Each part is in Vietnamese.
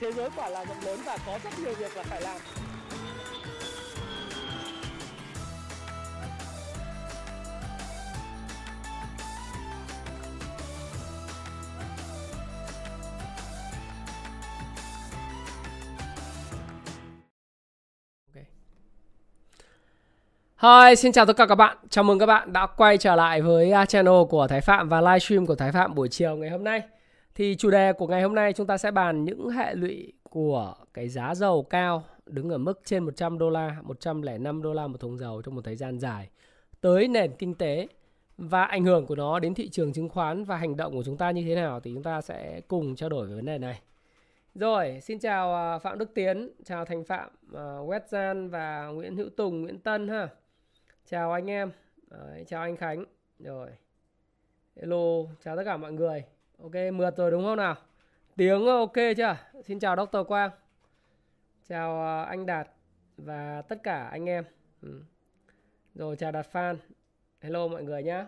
thế giới quả là rộng lớn và có rất nhiều việc là phải làm Hi, xin chào tất cả các bạn. Chào mừng các bạn đã quay trở lại với uh, channel của Thái Phạm và livestream của Thái Phạm buổi chiều ngày hôm nay. Thì chủ đề của ngày hôm nay chúng ta sẽ bàn những hệ lụy của cái giá dầu cao đứng ở mức trên 100 đô la, 105 đô la một thùng dầu trong một thời gian dài tới nền kinh tế và ảnh hưởng của nó đến thị trường chứng khoán và hành động của chúng ta như thế nào thì chúng ta sẽ cùng trao đổi về vấn đề này. Rồi, xin chào à, Phạm Đức Tiến, chào Thành Phạm, à, uh, West Gian và Nguyễn Hữu Tùng, Nguyễn Tân ha. Chào anh em. Đấy, chào anh Khánh. Rồi. Hello chào tất cả mọi người ok mượt rồi đúng không nào? Tiếng ờ, ok chưa? Xin chào Dr. Quang. Chào ờ, anh Đạt và tất cả anh em. Ừ. rồi chào Đạt Phan. Hello mọi người nhé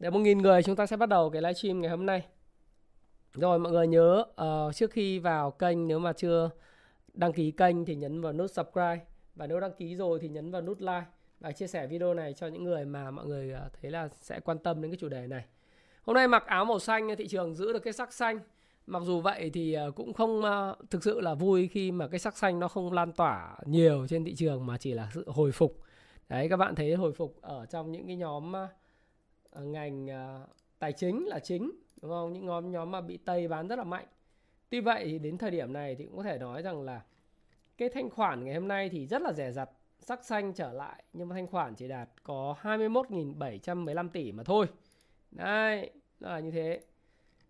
để một nghìn người chúng ta sẽ bắt đầu cái livestream ngày hôm nay. Rồi mọi người nhớ uh, trước khi vào kênh nếu mà chưa đăng ký kênh thì nhấn vào nút subscribe. Và nếu đăng ký rồi thì nhấn vào nút like và chia sẻ video này cho những người mà mọi người thấy là sẽ quan tâm đến cái chủ đề này. Hôm nay mặc áo màu xanh, thị trường giữ được cái sắc xanh. Mặc dù vậy thì ờ, cũng không ờ, thực sự là vui khi mà cái sắc xanh nó không lan tỏa nhiều trên thị trường mà chỉ là sự hồi phục. Đấy, các bạn thấy hồi phục ở trong những cái nhóm ờ, ngành tài chính là chính, đúng không? Những nhóm nhóm mà bị Tây bán rất là mạnh. Tuy vậy thì đến thời điểm này thì cũng có thể nói rằng là cái thanh khoản ngày hôm nay thì rất là rẻ rặt, sắc xanh trở lại, nhưng mà thanh khoản chỉ đạt có 21.715 tỷ mà thôi. Đấy, là như thế.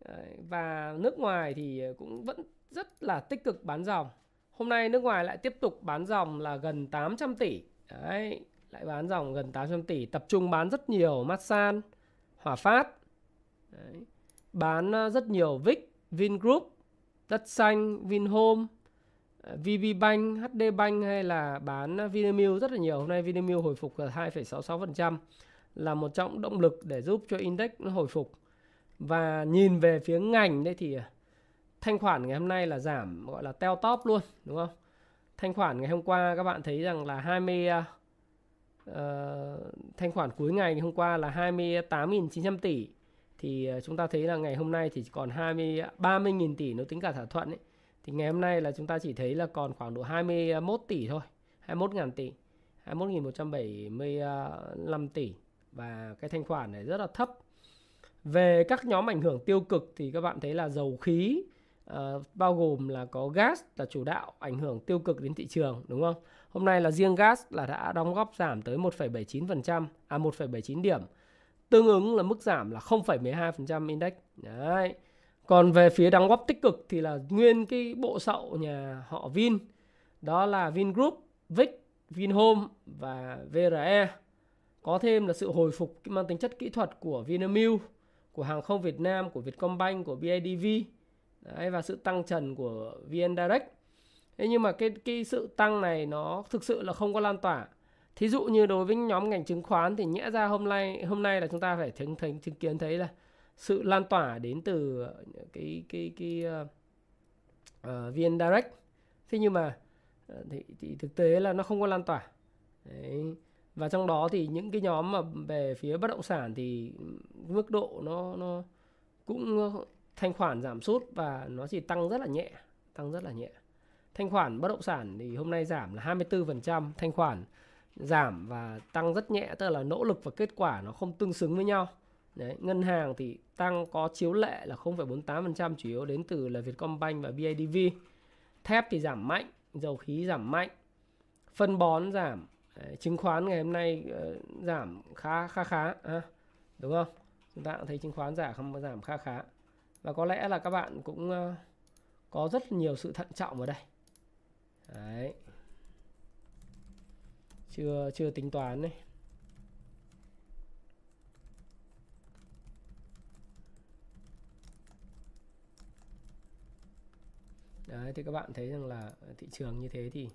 Đấy, và nước ngoài thì ờ, cũng vẫn rất là tích cực bán dòng. Hôm nay nước ngoài lại tiếp tục bán dòng là gần 800 tỷ. Đấy, lại bán dòng gần 800 tỷ, tập trung bán rất nhiều Masan, Hòa Phát. Đấy, bán ờ, rất nhiều Vic, Vingroup, Đất Xanh, Vinhome, ờ, VB Bank, HD Bank hay là bán Vinamilk rất là nhiều. Hôm nay Vinamilk hồi phục là 2,66% là một trong động lực để giúp cho index nó hồi phục. Và nhìn về phía ngành đây thì à, thanh khoản ngày hôm nay là giảm gọi là teo top luôn đúng không? Thanh khoản ngày hôm qua các bạn thấy rằng là 20 uh, à, ờ, thanh khoản cuối ngày hôm qua là 28.900 tỷ thì à, chúng ta thấy là ngày hôm nay thì còn 20 30.000 tỷ nếu tính cả thỏa thuận ấy thì ngày hôm nay là chúng ta chỉ thấy là còn khoảng độ 21 tỷ thôi 21.000 tỷ 21.175 tỷ và cái thanh khoản này rất là thấp về các nhóm ảnh hưởng tiêu cực thì các bạn thấy là dầu khí uh, bao gồm là có gas là chủ đạo ảnh hưởng tiêu cực đến thị trường đúng không? Hôm nay là riêng gas là đã đóng góp giảm tới 1,79% à 1,79 điểm. Tương ứng là mức giảm là 0,12% index. Đấy. Còn về phía đóng góp tích cực thì là nguyên cái bộ sậu nhà họ Vin đó là Vingroup, Vic, Vinhome và VRE. Có thêm là sự hồi phục mang tính chất kỹ thuật của Vinamilk, của hàng không Việt Nam, của Vietcombank, của BIDV Đấy, và sự tăng trần của VN Direct. Thế nhưng mà cái cái sự tăng này nó thực sự là không có lan tỏa. Thí dụ như đối với nhóm ngành chứng khoán thì nhẽ ra hôm nay hôm nay là chúng ta phải chứng thấy chứng kiến thấy là sự lan tỏa đến từ cái cái cái ờ, ờ, uh, uh, VN Direct thế nhưng mà uh, thì, thì thực tế là nó không có lan tỏa Đấy và trong đó thì những cái nhóm mà về phía bất động sản thì mức độ nó nó cũng thanh khoản giảm sút và nó chỉ tăng rất là nhẹ tăng rất là nhẹ thanh khoản bất động sản thì hôm nay giảm là 24% thanh khoản giảm và tăng rất nhẹ tức là nỗ lực và kết quả nó không tương xứng với nhau Đấy, ngân hàng thì tăng có chiếu lệ là 0,48% chủ yếu đến từ là Vietcombank và BIDV. Thép thì giảm mạnh, dầu khí giảm mạnh. Phân bón giảm, Đấy, chứng khoán ngày hôm nay uh, giảm khá khá khá à, đúng không? Chúng ta cũng thấy chứng khoán giảm không giảm khá khá. Và có lẽ là các bạn cũng uh, có rất nhiều sự thận trọng ở đây. Đấy. Chưa chưa tính toán này. Đấy thì các bạn thấy rằng là thị trường như thế thì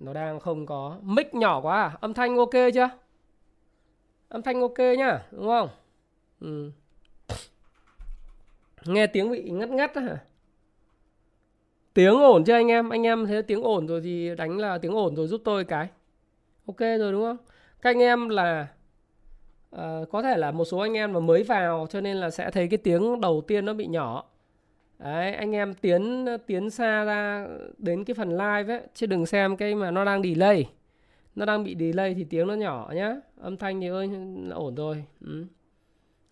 nó đang không có mic nhỏ quá à? Âm thanh ok chưa? Âm thanh ok nhá, đúng không? Ừ. Nghe tiếng bị ngắt ngắt hả? Tiếng ổn chưa anh em? Anh em thấy tiếng ổn rồi thì đánh là tiếng ổn rồi giúp tôi cái. Ok rồi đúng không? Các anh em là uh, có thể là một số anh em mà mới vào cho nên là sẽ thấy cái tiếng đầu tiên nó bị nhỏ. Đấy, anh em tiến tiến xa ra đến cái phần live ấy chứ đừng xem cái mà nó đang delay. Nó đang bị delay thì tiếng nó nhỏ nhá. Âm thanh thì ơi ổn rồi. Ừ.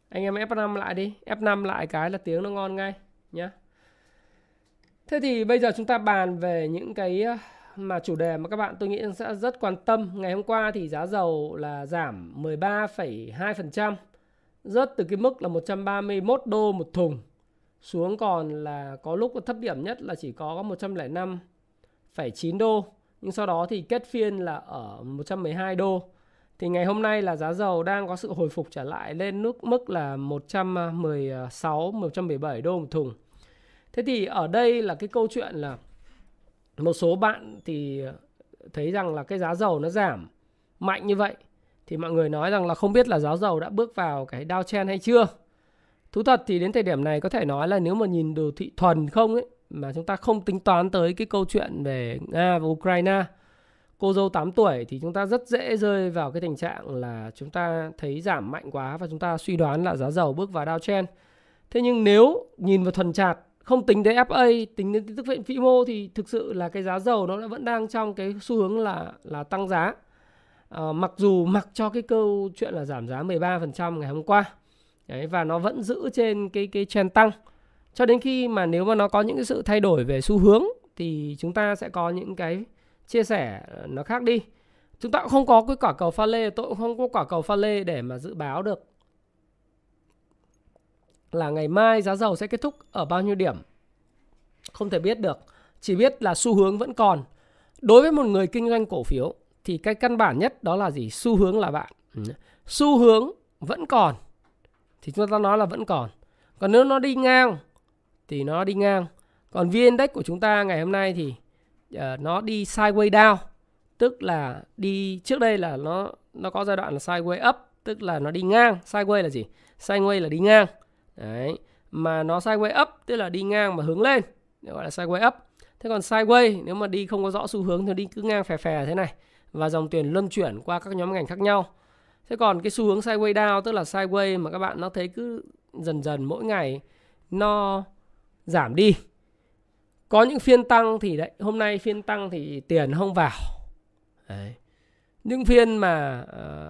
Anh em F5 lại đi, F5 lại cái là tiếng nó ngon ngay nhá. Thế thì bây giờ chúng ta bàn về những cái ờ, mà chủ đề mà các bạn tôi nghĩ sẽ rất quan tâm. Ngày hôm qua thì giá dầu là giảm 13,2%, rớt từ cái mức là 131 đô một thùng xuống còn là có lúc thấp điểm nhất là chỉ có 105,9 đô. Nhưng sau đó thì kết phiên là ở 112 đô. Thì ngày hôm nay là giá dầu đang có sự hồi phục trở lại lên nước mức là 116 117 đô một thùng. Thế thì ở đây là cái câu chuyện là một số bạn thì thấy rằng là cái giá dầu nó giảm mạnh như vậy thì mọi người nói rằng là không biết là giá dầu đã bước vào cái downtrend hay chưa. Thú thật thì đến thời điểm này có thể nói là nếu mà nhìn đồ thị thuần không ấy mà chúng ta không tính toán tới cái câu chuyện về Nga và Ukraine cô dâu 8 tuổi thì chúng ta rất dễ rơi vào cái tình trạng là chúng ta thấy giảm mạnh quá và chúng ta suy đoán là giá dầu bước vào downtrend. Thế nhưng nếu nhìn vào thuần chạt không tính đến FA, tính đến tức viện vĩ mô thì thực sự là cái giá dầu nó vẫn đang trong cái xu hướng là là tăng giá. À, mặc dù mặc cho cái câu chuyện là giảm giá 13% ngày hôm qua. Đấy, và nó vẫn giữ trên cái cái trend tăng. Cho đến khi mà nếu mà nó có những cái sự thay đổi về xu hướng thì chúng ta sẽ có những cái chia sẻ ờ, nó khác đi. Chúng ta cũng không có cái quả cầu pha lê, tôi cũng không có quả cầu pha lê để mà dự báo được là ngày mai giá dầu sẽ kết thúc ở bao nhiêu điểm. Không thể biết được. Chỉ biết là xu hướng vẫn còn. Đối với một người kinh doanh cổ phiếu thì cái căn bản nhất đó là gì? Xu hướng là bạn. Ừ. Xu hướng vẫn còn. Thì chúng ta nói là vẫn còn. Còn nếu nó đi ngang thì nó đi ngang. Còn VN Index của chúng ta ngày hôm nay thì uh, nó đi sideways down, tức là đi trước đây là nó nó có giai đoạn là sideways up, tức là nó đi ngang. Sideways là gì? Sideways là đi ngang. Đấy. Mà nó sideways up tức là đi ngang mà hướng lên, gọi là sideways up. Thế còn sideways nếu mà đi không có rõ xu hướng thì đi cứ ngang phè phè thế này và dòng tiền luân chuyển qua các nhóm ngành khác nhau. Thế còn cái xu hướng sideways down tức là sideways mà các bạn nó thấy cứ dần dần mỗi ngày nó giảm đi. Có những phiên tăng thì đấy, hôm nay phiên tăng thì tiền không vào. Đấy. Những phiên mà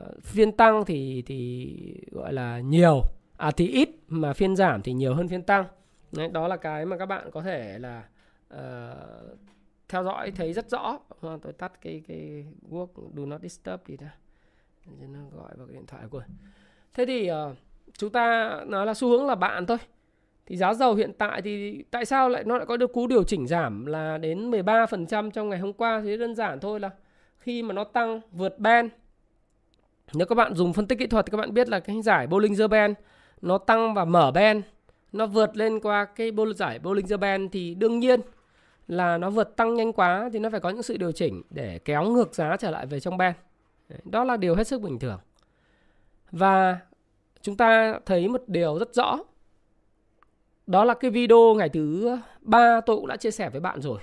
uh, phiên tăng thì thì gọi là nhiều à thì ít mà phiên giảm thì nhiều hơn phiên tăng Đấy, đó là cái mà các bạn có thể là uh, theo dõi thấy rất rõ tôi tắt cái cái work do not disturb đi đã nó gọi vào cái điện thoại của thế thì uh, chúng ta nói là xu hướng là bạn thôi. Thì giá dầu hiện tại thì tại sao lại nó lại có được cú điều chỉnh giảm là đến 13% trong ngày hôm qua? Thì đơn giản thôi là khi mà nó tăng vượt ben, nếu các bạn dùng phân tích kỹ thuật thì các bạn biết là cái giải Bollinger Band nó tăng và mở ben, nó vượt lên qua cái bô giải Bollinger Band thì đương nhiên là nó vượt tăng nhanh quá thì nó phải có những sự điều chỉnh để kéo ngược giá trở lại về trong band. Đó là điều hết sức bình thường. Và chúng ta thấy một điều rất rõ. Đó là cái video ngày thứ ba tôi cũng đã chia sẻ với bạn rồi.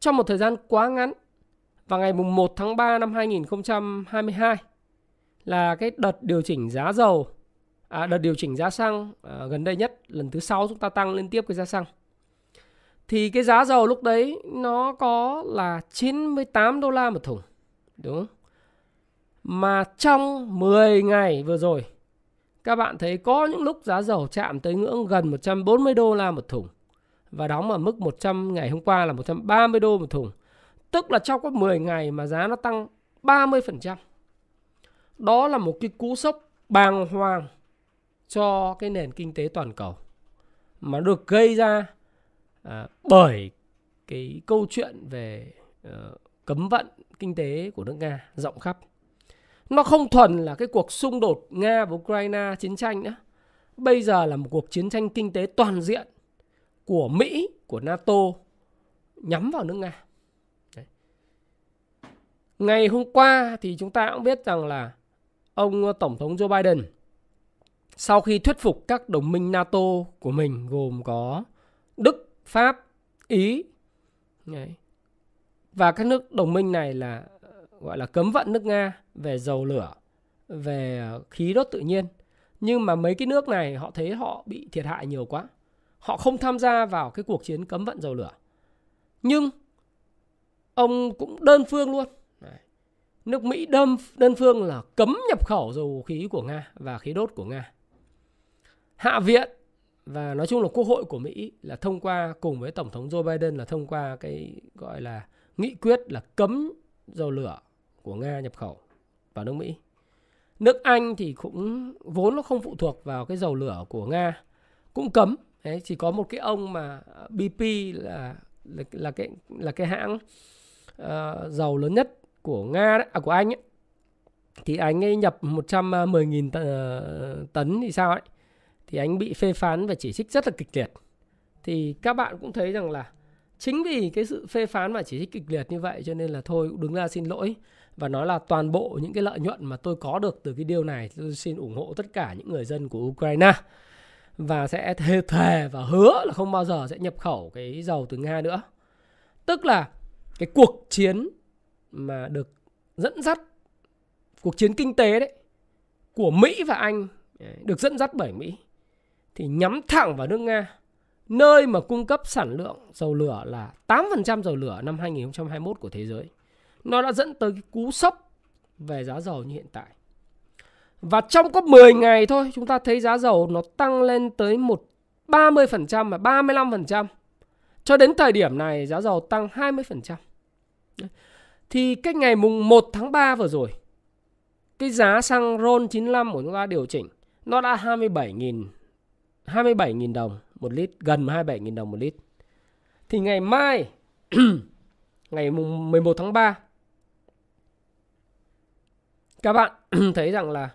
Trong một thời gian quá ngắn vào ngày mùng 1 tháng 3 năm 2022 là cái đợt điều chỉnh giá dầu à, đợt điều chỉnh giá xăng à, gần đây nhất lần thứ sáu chúng ta tăng liên tiếp cái giá xăng thì cái giá dầu lúc đấy nó có là 98 đô la một thùng đúng không? Mà trong 10 ngày vừa rồi các bạn thấy có những lúc giá dầu chạm tới ngưỡng gần 140 đô la một thùng và đóng ở mức 100 ngày hôm qua là 130 đô một thùng. Tức là trong có 10 ngày mà giá nó tăng 30%. Đó là một cái cú sốc bàng hoàng cho cái nền kinh tế toàn cầu mà được gây ra à, bởi cái câu chuyện về uh, cấm vận kinh tế của nước Nga rộng khắp. Nó không thuần là cái cuộc xung đột Nga và Ukraine chiến tranh nữa. Bây giờ là một cuộc chiến tranh kinh tế toàn diện của Mỹ, của NATO nhắm vào nước Nga. Đấy. Ngày hôm qua thì chúng ta cũng biết rằng là ông Tổng thống Joe Biden sau khi thuyết phục các đồng minh NATO của mình gồm có Đức, Pháp, Ý Đấy. Và các nước đồng minh này là gọi là cấm vận nước Nga về dầu lửa, về ờ, khí đốt tự nhiên. Nhưng mà mấy cái nước này họ thấy họ bị thiệt hại nhiều quá. Họ không tham gia vào cái cuộc chiến cấm vận dầu lửa. Nhưng ông cũng đơn phương luôn. Nước Mỹ đơn, đơn phương là cấm nhập khẩu dầu khí của Nga và khí đốt của Nga. Hạ viện và nói chung là quốc hội của Mỹ là thông qua cùng với tổng thống Joe Biden là thông qua cái gọi là nghị quyết là cấm dầu lửa của Nga nhập khẩu vào nước Mỹ. Nước Anh thì cũng vốn nó không phụ thuộc vào cái dầu lửa của Nga cũng cấm. Đấy, chỉ có một cái ông mà BP là là, là cái là cái hãng uh, dầu lớn nhất của Nga đấy, à, của Anh ấy. Thì anh ấy nhập 110.000 t- ờ, tấn thì sao ấy thì anh bị phê phán và chỉ trích rất là kịch liệt. Thì các bạn cũng thấy rằng là chính vì cái sự phê phán và chỉ trích kịch liệt như vậy cho nên là thôi cũng đứng ra xin lỗi và nói là toàn bộ những cái lợi nhuận mà tôi có được từ cái điều này tôi xin ủng hộ tất cả những người dân của Ukraine và sẽ thề thề và hứa là không bao giờ sẽ nhập khẩu cái dầu từ Nga nữa. Tức là cái cuộc chiến mà được dẫn dắt cuộc chiến kinh tế đấy của Mỹ và Anh được dẫn dắt bởi Mỹ thì nhắm thẳng vào nước Nga, nơi mà cung cấp sản lượng dầu lửa là 8% dầu lửa năm 2021 của thế giới. Nó đã dẫn tới cái cú sốc về giá dầu như hiện tại. Và trong có 10 ngày thôi, chúng ta thấy giá dầu nó tăng lên tới một 30% và 35%. Cho đến thời điểm này giá dầu tăng 20%. Thì cách ngày mùng 1 tháng 3 vừa rồi, cái giá xăng RON 95 của chúng ta điều chỉnh nó đã 27.000 27.000 đồng một lít, gần 27.000 đồng một lít. Thì ngày mai ngày mùng 11 tháng 3 các bạn thấy rằng là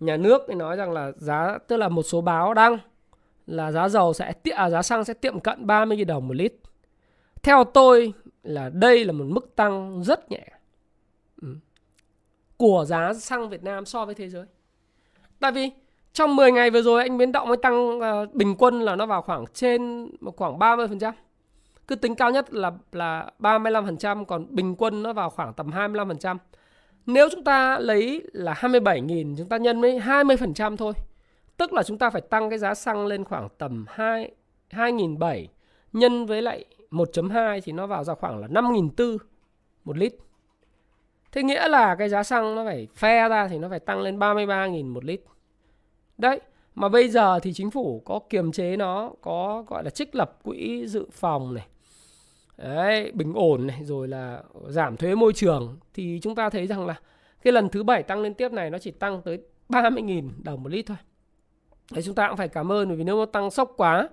nhà nước thì nói rằng là giá tức là một số báo đăng là giá dầu sẽ à, giá xăng sẽ tiệm cận 30.000 đồng một lít. Theo tôi là đây là một mức tăng rất nhẹ ừ. của giá xăng Việt Nam so với thế giới. Tại vì trong 10 ngày vừa rồi anh biến động mới tăng uh, bình quân là nó vào khoảng trên khoảng 30%. Cứ tính cao nhất là là 35% còn bình quân nó vào khoảng tầm 25%. Nếu chúng ta lấy là 27.000 chúng ta nhân với 20% thôi. Tức là chúng ta phải tăng cái giá xăng lên khoảng tầm 2 2.700 nhân với lại 1.2 thì nó vào ra khoảng là 5.400 một lít. Thế nghĩa là cái giá xăng nó phải phe ra thì nó phải tăng lên 33.000 một lít. Đấy, mà bây giờ thì chính phủ có kiềm chế nó, có gọi là trích lập quỹ dự phòng này. Đấy, bình ổn này, rồi là giảm thuế môi trường thì chúng ta thấy rằng là cái lần thứ bảy tăng liên tiếp này nó chỉ tăng tới 30.000 đồng một lít thôi. Đấy chúng ta cũng phải cảm ơn vì nếu nó tăng sốc quá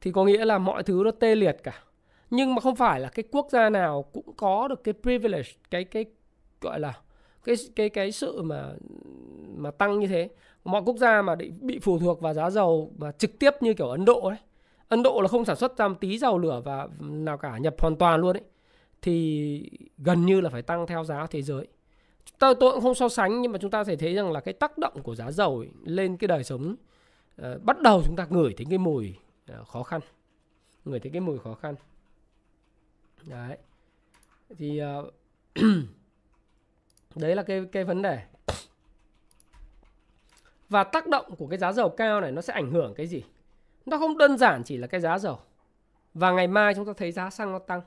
thì có nghĩa là mọi thứ nó tê liệt cả. Nhưng mà không phải là cái quốc gia nào cũng có được cái privilege, cái cái gọi là cái cái cái sự mà mà tăng như thế mọi quốc gia mà bị phụ thuộc vào giá dầu mà trực tiếp như kiểu Ấn Độ ấy Ấn Độ là không sản xuất ra một tí dầu lửa và nào cả nhập hoàn toàn luôn đấy thì gần như là phải tăng theo giá thế giới. Tôi, tôi cũng không so sánh nhưng mà chúng ta thể thấy rằng là cái tác động của giá dầu ấy, lên cái đời sống uh, bắt đầu chúng ta ngửi thấy cái mùi uh, khó khăn. Ngửi thấy cái mùi khó khăn. Đấy. Thì uh, đấy là cái cái vấn đề. Và tác động của cái giá dầu cao này nó sẽ ảnh hưởng cái gì? Nó không đơn giản chỉ là cái giá dầu. Và ngày mai chúng ta thấy giá xăng nó tăng.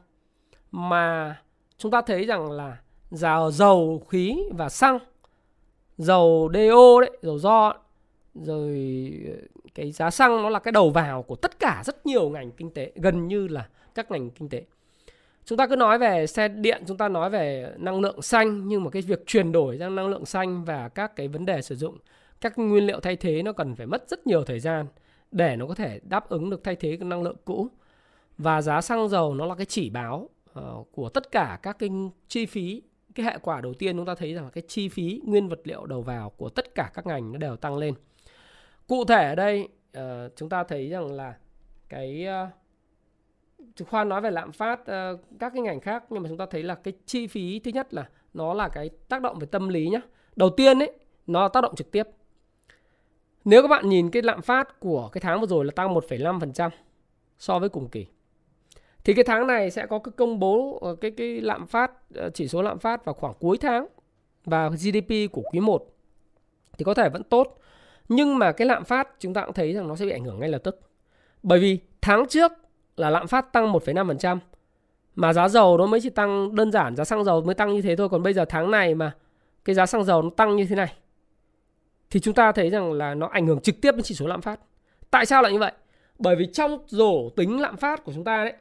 Mà chúng ta thấy rằng là giá dầu khí và xăng, dầu DO đấy, dầu do rồi ờ, cái giá xăng nó là cái đầu vào của tất cả rất nhiều ngành kinh tế, gần như là các ngành kinh tế. Chúng ta cứ nói về xe điện, chúng ta nói về năng lượng xanh nhưng mà cái việc chuyển đổi sang năng lượng xanh và các cái vấn đề sử dụng các nguyên liệu thay thế nó cần phải mất rất nhiều thời gian để nó có thể đáp ứng được thay thế cái năng lượng cũ. Và giá xăng dầu nó là cái chỉ báo uh, của tất cả các cái chi phí cái hệ quả đầu tiên chúng ta thấy rằng là cái chi phí nguyên vật liệu đầu vào của tất cả các ngành nó đều tăng lên. Cụ thể ở đây uh, chúng ta thấy rằng là cái ờ, uh, khoan nói về lạm phát uh, các cái ngành khác nhưng mà chúng ta thấy là cái chi phí thứ nhất là nó là cái tác động về tâm lý nhá. Đầu tiên ấy nó tác động trực tiếp nếu các bạn nhìn cái lạm phát của cái tháng vừa rồi là tăng 1,5% so với cùng kỳ. thì cái tháng này sẽ có cái công bố ờ, cái cái lạm phát ờ, chỉ số lạm phát vào khoảng cuối tháng và GDP của quý 1 thì có thể vẫn tốt nhưng mà cái lạm phát chúng ta cũng thấy rằng nó sẽ bị ảnh hưởng ngay lập tức bởi vì tháng trước là lạm phát tăng 1,5% mà giá dầu nó mới chỉ tăng đơn giản giá xăng dầu mới tăng như thế thôi còn bây giờ tháng này mà cái giá xăng dầu nó tăng như thế này thì chúng ta thấy rằng là nó ảnh hưởng trực tiếp đến chỉ số lạm phát tại sao lại như vậy bởi vì trong rổ tính lạm phát của chúng ta đấy,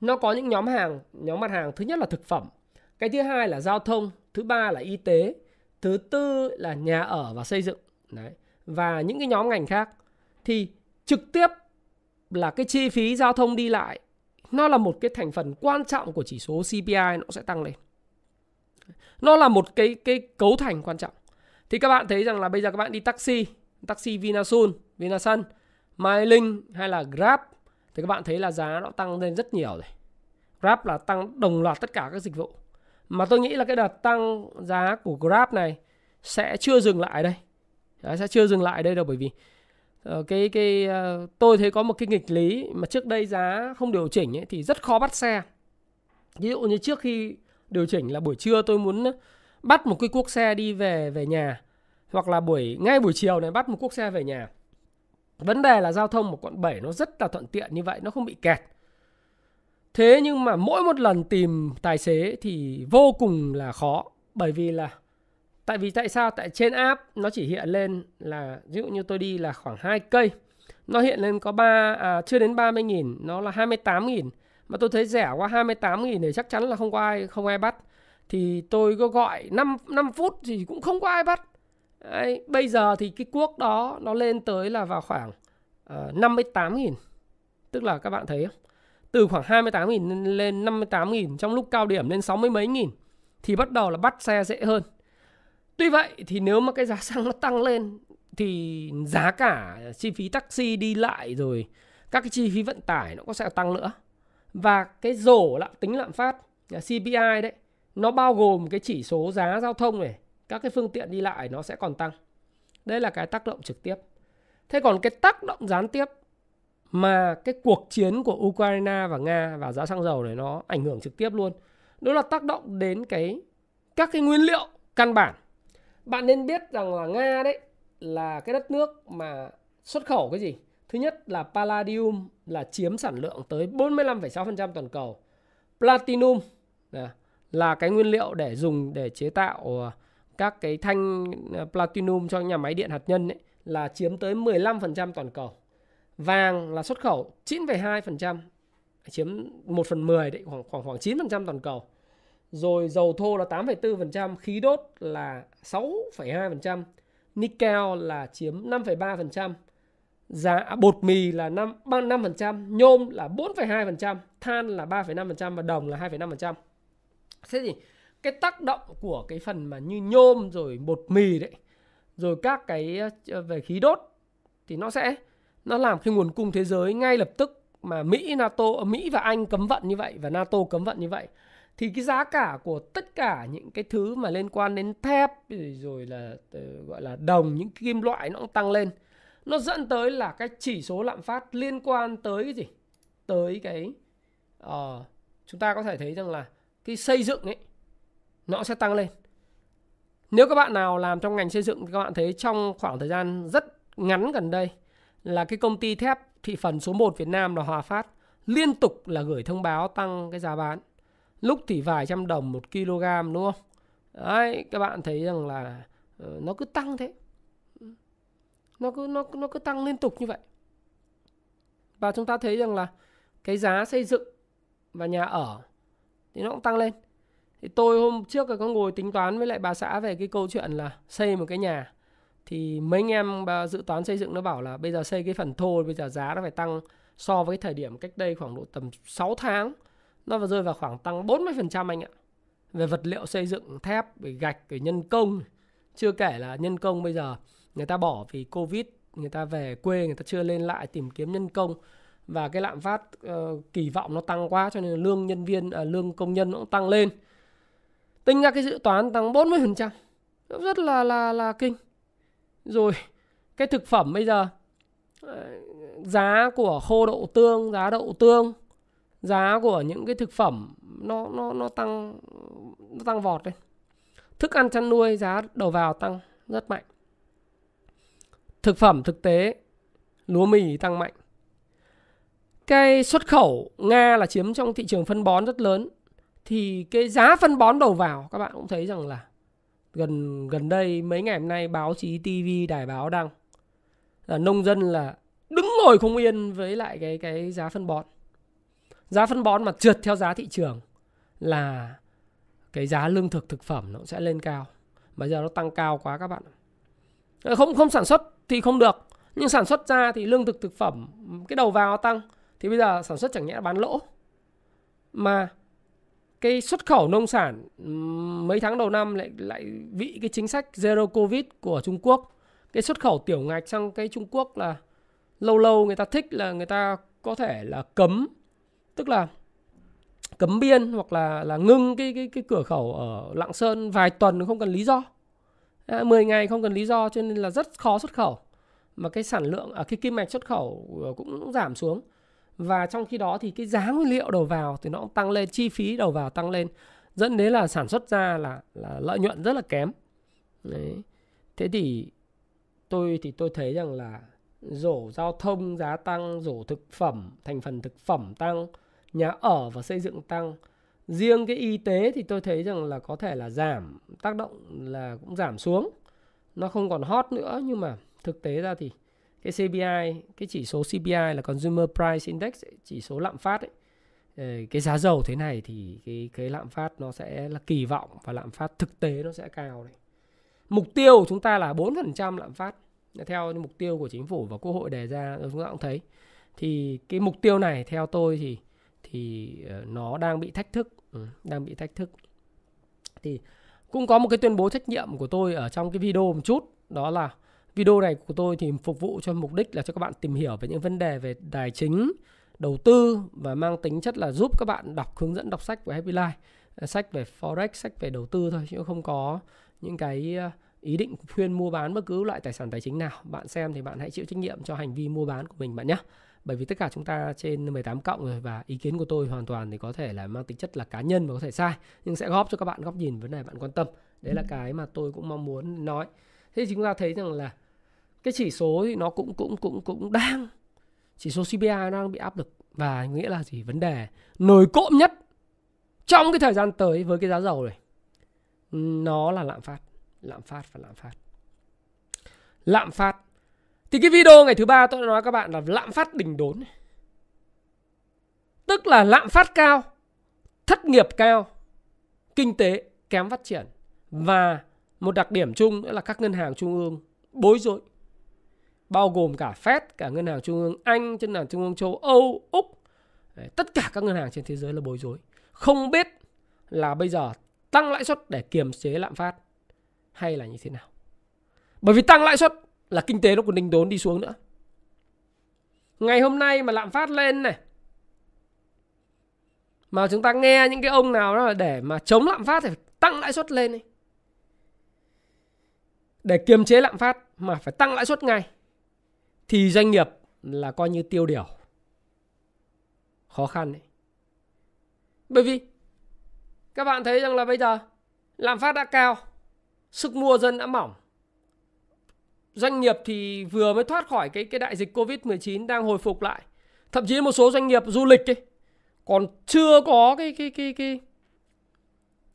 nó có những nhóm hàng, nhóm mặt hàng, thứ nhất là thực phẩm, cái thứ hai là giao thông, thứ ba là y tế, thứ tư là nhà ở và xây dựng đấy, và những cái nhóm ngành khác thì trực tiếp là cái chi phí giao thông đi lại, nó là một cái thành phần quan trọng của chỉ số CPI nó sẽ tăng lên. Nó là một cái cái cấu thành quan trọng. Thì các bạn thấy rằng là bây giờ các bạn đi taxi, taxi Vinasun, Vinasun, MyLink hay là Grab thì các bạn thấy là giá nó tăng lên rất nhiều rồi. Grab là tăng đồng loạt tất cả các dịch vụ. Mà tôi nghĩ là cái đợt tăng giá của Grab này sẽ chưa dừng lại đây. Đấy, sẽ chưa dừng lại đây đâu bởi vì uh, cái cái uh, tôi thấy có một cái nghịch lý mà trước đây giá không điều chỉnh ấy, thì rất khó bắt xe. Ví dụ như trước khi điều chỉnh là buổi trưa tôi muốn bắt một cái cuốc xe đi về về nhà hoặc là buổi ngay buổi chiều này bắt một cuốc xe về nhà. Vấn đề là giao thông một quận 7 nó rất là thuận tiện như vậy, nó không bị kẹt. Thế nhưng mà mỗi một lần tìm tài xế thì vô cùng là khó bởi vì là Tại vì tại sao? Tại trên app nó chỉ hiện lên là ví dụ như tôi đi là khoảng 2 cây. Nó hiện lên có 3 à, chưa đến 30 nghìn, nó là 28 nghìn. Mà tôi thấy rẻ quá 28 nghìn thì chắc chắn là không có ai không ai bắt. Thì tôi có gọi 5 5 phút thì cũng không có ai bắt. Đấy, bây giờ thì cái cuốc đó nó lên tới là vào khoảng ờ, uh, 58.000. Tức là các bạn thấy không? Từ khoảng 28.000 lên 58.000 trong lúc cao điểm lên 60 mấy nghìn thì bắt đầu là bắt xe dễ hơn. Tuy vậy thì nếu mà cái giá xăng nó tăng lên thì giá cả chi phí taxi đi lại rồi các cái chi phí vận tải nó có sẽ tăng nữa. Và cái rổ lạm tính lạm phát CPI đấy nó bao gồm cái chỉ số giá giao thông này, các cái phương tiện đi lại nó sẽ còn tăng. Đây là cái tác động trực tiếp. Thế còn cái tác động gián tiếp mà cái cuộc chiến của Ukraine và Nga và giá xăng dầu này nó ảnh hưởng trực tiếp luôn. Đó là tác động đến cái các cái nguyên liệu căn bản bạn nên biết rằng là Nga đấy là cái đất nước mà xuất khẩu cái gì? Thứ nhất là palladium là chiếm sản lượng tới 45,6% toàn cầu. Platinum là là cái nguyên liệu để dùng để chế tạo ờ, các cái thanh ờ, platinum cho nhà máy điện hạt nhân ấy, là chiếm tới 15% toàn cầu. Vàng là xuất khẩu 9,2%, chiếm 1 phần 10 đấy, khoảng khoảng khoảng 9% toàn cầu rồi dầu thô là 8,4%, khí đốt là 6,2%, nickel là chiếm 5,3%, giá à, bột mì là 5 5%, nhôm là 4,2%, than là 3,5% và đồng là 2,5%. Thế thì cái tác động của cái phần mà như nhôm rồi bột mì đấy, rồi các cái ờ, về khí đốt thì nó sẽ nó làm cái nguồn cung thế giới ngay lập tức mà Mỹ, NATO, Mỹ và Anh cấm vận như vậy và NATO cấm vận như vậy. Thì cái giá cả của tất cả những cái thứ mà liên quan đến thép rồi là ờ, gọi là đồng những kim loại nó cũng tăng lên. Nó dẫn tới là cái chỉ số lạm phát liên quan tới cái gì? Tới cái uh, chúng ta có thể thấy rằng là cái xây dựng ấy, nó sẽ tăng lên. Nếu các bạn nào làm trong ngành xây dựng thì các bạn thấy trong khoảng thời gian rất ngắn gần đây là cái công ty thép thị phần số 1 Việt Nam là Hòa Phát liên tục là gửi thông báo tăng cái giá bán, lúc thì vài trăm đồng một kg, đúng không? Đấy, các bạn thấy rằng là ờ, nó cứ tăng thế. Nó cứ, nó nó cứ tăng liên tục như vậy. Và chúng ta thấy rằng là cái giá xây dựng và nhà ở thì nó cũng tăng lên thì tôi hôm trước có ngồi tính toán với lại bà xã về cái câu chuyện là xây một cái nhà thì mấy anh em dự toán xây dựng nó bảo là bây giờ xây cái phần thô bây giờ giá nó phải tăng so với thời điểm cách đây khoảng độ tầm 6 tháng nó vào rơi vào khoảng tăng 40% anh ạ. Về vật liệu xây dựng thép, về gạch, về nhân công. Chưa kể là nhân công bây giờ người ta bỏ vì Covid, người ta về quê người ta chưa lên lại tìm kiếm nhân công và cái lạm phát uh, kỳ vọng nó tăng quá cho nên lương nhân viên uh, lương công nhân nó cũng tăng lên. Tính ra cái dự toán tăng 40%. Rất là là là kinh. Rồi cái thực phẩm bây giờ uh, giá của khô đậu tương, giá đậu tương giá của những cái thực phẩm nó nó nó tăng nó tăng vọt lên thức ăn chăn nuôi giá đầu vào tăng rất mạnh thực phẩm thực tế lúa mì tăng mạnh cái xuất khẩu nga là chiếm trong thị trường phân bón rất lớn thì cái giá phân bón đầu vào các bạn cũng thấy rằng là gần gần đây mấy ngày hôm nay báo chí TV đài báo đăng là nông dân là đứng ngồi không yên với lại cái cái giá phân bón. Giá phân bón mà trượt theo giá thị trường là cái giá lương thực thực phẩm nó sẽ lên cao. Bây giờ nó tăng cao quá các bạn. Không không sản xuất thì không được, nhưng sản xuất ra thì lương thực thực phẩm cái đầu vào tăng thì bây giờ sản xuất chẳng nhẽ bán lỗ. Mà cái xuất khẩu nông sản mấy tháng đầu năm lại lại bị cái chính sách zero covid của Trung Quốc cái xuất khẩu tiểu ngạch sang cái Trung Quốc là lâu lâu người ta thích là người ta có thể là cấm tức là cấm biên hoặc là là ngưng cái cái cái cửa khẩu ở Lạng Sơn vài tuần không cần lý do. À, 10 ngày không cần lý do cho nên là rất khó xuất khẩu. Mà cái sản lượng ở à, cái kim ngạch xuất khẩu ờ, cũng giảm xuống và trong khi đó thì cái giá nguyên liệu đầu vào thì nó cũng tăng lên, chi phí đầu vào tăng lên. Dẫn đến là sản xuất ra là là lợi nhuận rất là kém. Đấy. thế thì tôi thì tôi thấy rằng là rổ giao thông giá tăng, rổ thực phẩm, thành phần thực phẩm tăng, nhà ở và xây dựng tăng. Riêng cái y tế thì tôi thấy rằng là có thể là giảm, tác động là cũng giảm xuống. Nó không còn hot nữa nhưng mà thực tế ra thì cái CPI cái chỉ số CPI là Consumer Price Index chỉ số lạm phát ấy, ờ, cái giá dầu thế này thì cái cái lạm phát nó sẽ là kỳ vọng và lạm phát thực tế nó sẽ cao đấy. Mục tiêu của chúng ta là 4% lạm phát. Theo mục tiêu của chính phủ và quốc hội đề ra chúng ta cũng thấy. Thì cái mục tiêu này theo tôi thì thì ờ, nó đang bị thách thức. Ừ, đang bị thách thức. Thì cũng có một cái tuyên bố trách nhiệm của tôi ở trong cái video một chút đó là Video này của tôi thì phục vụ cho mục đích là cho các bạn tìm hiểu về những vấn đề về tài chính, đầu tư và mang tính chất là giúp các bạn đọc hướng dẫn đọc sách của Happy Life, ờ, sách về forex, sách về đầu tư thôi chứ không có những cái ờ, ý định khuyên mua bán bất cứ loại tài sản tài chính nào. Bạn xem thì bạn hãy chịu trách nhiệm cho hành vi mua bán của mình bạn nhé. Bởi vì tất cả chúng ta trên 18 cộng rồi và ý kiến của tôi hoàn toàn thì có thể là mang tính chất là cá nhân và có thể sai nhưng sẽ góp cho các bạn góc nhìn vấn đề bạn quan tâm. Đấy là cái mà tôi cũng mong muốn nói. Thế thì chúng ta thấy rằng là cái chỉ số thì nó cũng cũng cũng cũng đang, chỉ số CPI đang bị áp lực. Và nghĩa là gì? Vấn đề nổi cộm nhất trong cái thời gian tới với cái giá dầu này, nó là lạm phát lạm phát và lạm phát. Lạm phát. Thì cái video ngày thứ ba tôi đã nói các bạn là lạm phát đỉnh đốn tức là lạm phát cao, thất nghiệp cao, kinh tế kém phát triển. Và một đặc điểm chung nữa là các ngân hàng trung ương bối rối bao gồm cả Fed, cả ngân hàng trung ương Anh, ngân hàng trung ương châu Âu, Úc. Đấy, tất cả các ngân hàng trên thế giới là bối rối. Không biết là bây giờ tăng lãi suất để kiềm chế lạm phát hay là như thế nào. Bởi vì tăng lãi suất là kinh tế nó còn đình đốn đi xuống nữa. Ngày hôm nay mà lạm phát lên này mà chúng ta nghe những cái ông nào đó là để mà chống lạm phát thì phải tăng lãi suất lên này. Để kiềm chế lạm phát mà phải tăng lãi suất ngay thì doanh nghiệp là coi như tiêu điều. Khó khăn đấy. Bởi vì các bạn thấy rằng là bây giờ lạm phát đã cao sức mua dân đã mỏng. Doanh nghiệp thì vừa mới thoát khỏi cái cái đại dịch covid 19 đang hồi phục lại. Thậm chí một số doanh nghiệp du lịch ấy, còn chưa có cái cái cái cái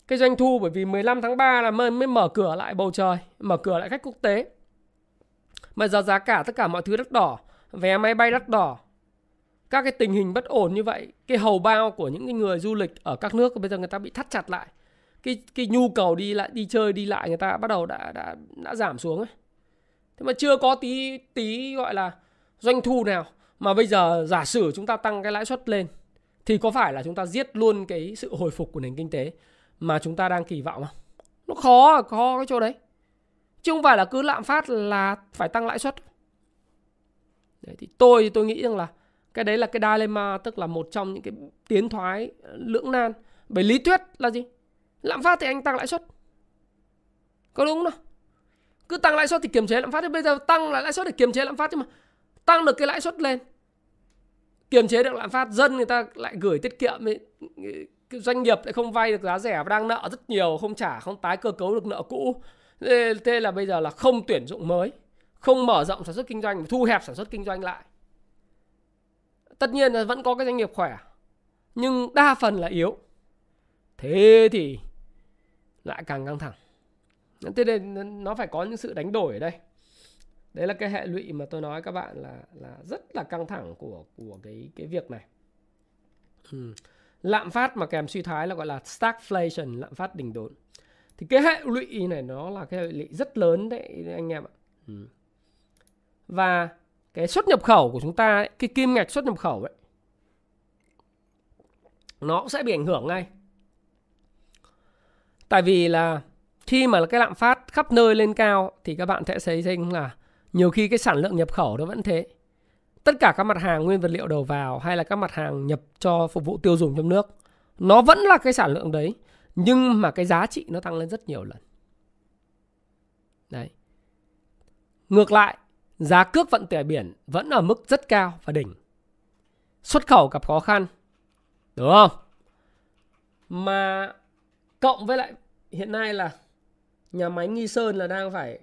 cái doanh thu bởi vì 15 tháng 3 là mới, mới mở cửa lại bầu trời, mở cửa lại khách quốc tế. Mà giờ giá cả tất cả mọi thứ đắt đỏ, vé máy bay đắt đỏ. Các cái tình hình bất ổn như vậy, cái hầu bao của những cái người du lịch ở các nước bây giờ người ta bị thắt chặt lại. Cái cái nhu cầu đi lại đi chơi đi lại người ta bắt đầu đã đã đã giảm xuống ấy. Thế mà chưa có tí tí gọi là doanh thu nào mà bây giờ giả sử chúng ta tăng cái lãi suất lên thì có phải là chúng ta giết luôn cái sự hồi phục của nền kinh tế mà chúng ta đang kỳ vọng không? Nó khó, à, khó cái chỗ đấy. Chứ không phải là cứ lạm phát là phải tăng lãi suất. Đấy, thì tôi thì tôi nghĩ rằng là cái đấy là cái dilemma tức là một trong những cái tiến thoái lưỡng nan. Bởi lý thuyết là gì? Lạm phát thì anh tăng lãi suất. Có đúng không? Cứ tăng lãi suất thì kiềm chế lạm phát Thế bây giờ tăng là lãi suất để kiềm chế lạm phát chứ mà tăng được cái lãi suất lên kiềm chế được lạm phát dân người ta lại gửi tiết kiệm ấy, doanh nghiệp lại không vay được giá rẻ và đang nợ rất nhiều, không trả, không tái cơ cấu được nợ cũ. Thế là bây giờ là không tuyển dụng mới, không mở rộng sản xuất kinh doanh, thu hẹp sản xuất kinh doanh lại. Tất nhiên là vẫn có cái doanh nghiệp khỏe, nhưng đa phần là yếu. Thế thì lại càng căng thẳng. Thế nên nó phải có những sự đánh đổi ở đây. Đấy là cái hệ lụy mà tôi nói các bạn là là rất là căng thẳng của của cái cái việc này. Ừ lạm phát mà kèm suy thoái là gọi là stagflation lạm phát đỉnh đốn. Thì cái hệ lụy này nó là cái hệ lụy rất lớn đấy anh em ạ. Ừ. và cái xuất nhập khẩu của chúng ta ấy, cái kim ngạch xuất nhập khẩu ấy nó cũng sẽ bị ảnh hưởng ngay. Tại vì là khi mà cái lạm phát khắp nơi lên cao thì các bạn sẽ thấy rằng là nhiều khi cái sản lượng nhập khẩu nó vẫn thế tất cả các mặt hàng nguyên vật liệu đầu vào hay là các mặt hàng nhập cho phục vụ tiêu dùng trong nước, nó vẫn là cái sản lượng đấy, nhưng mà cái giá trị nó tăng lên rất nhiều lần. Đấy. Ngược lại, giá cước vận tải biển vẫn ở mức rất cao và đỉnh. Xuất khẩu gặp khó khăn, đúng không? Mà cộng với lại hiện nay là nhà máy Nghi Sơn là đang phải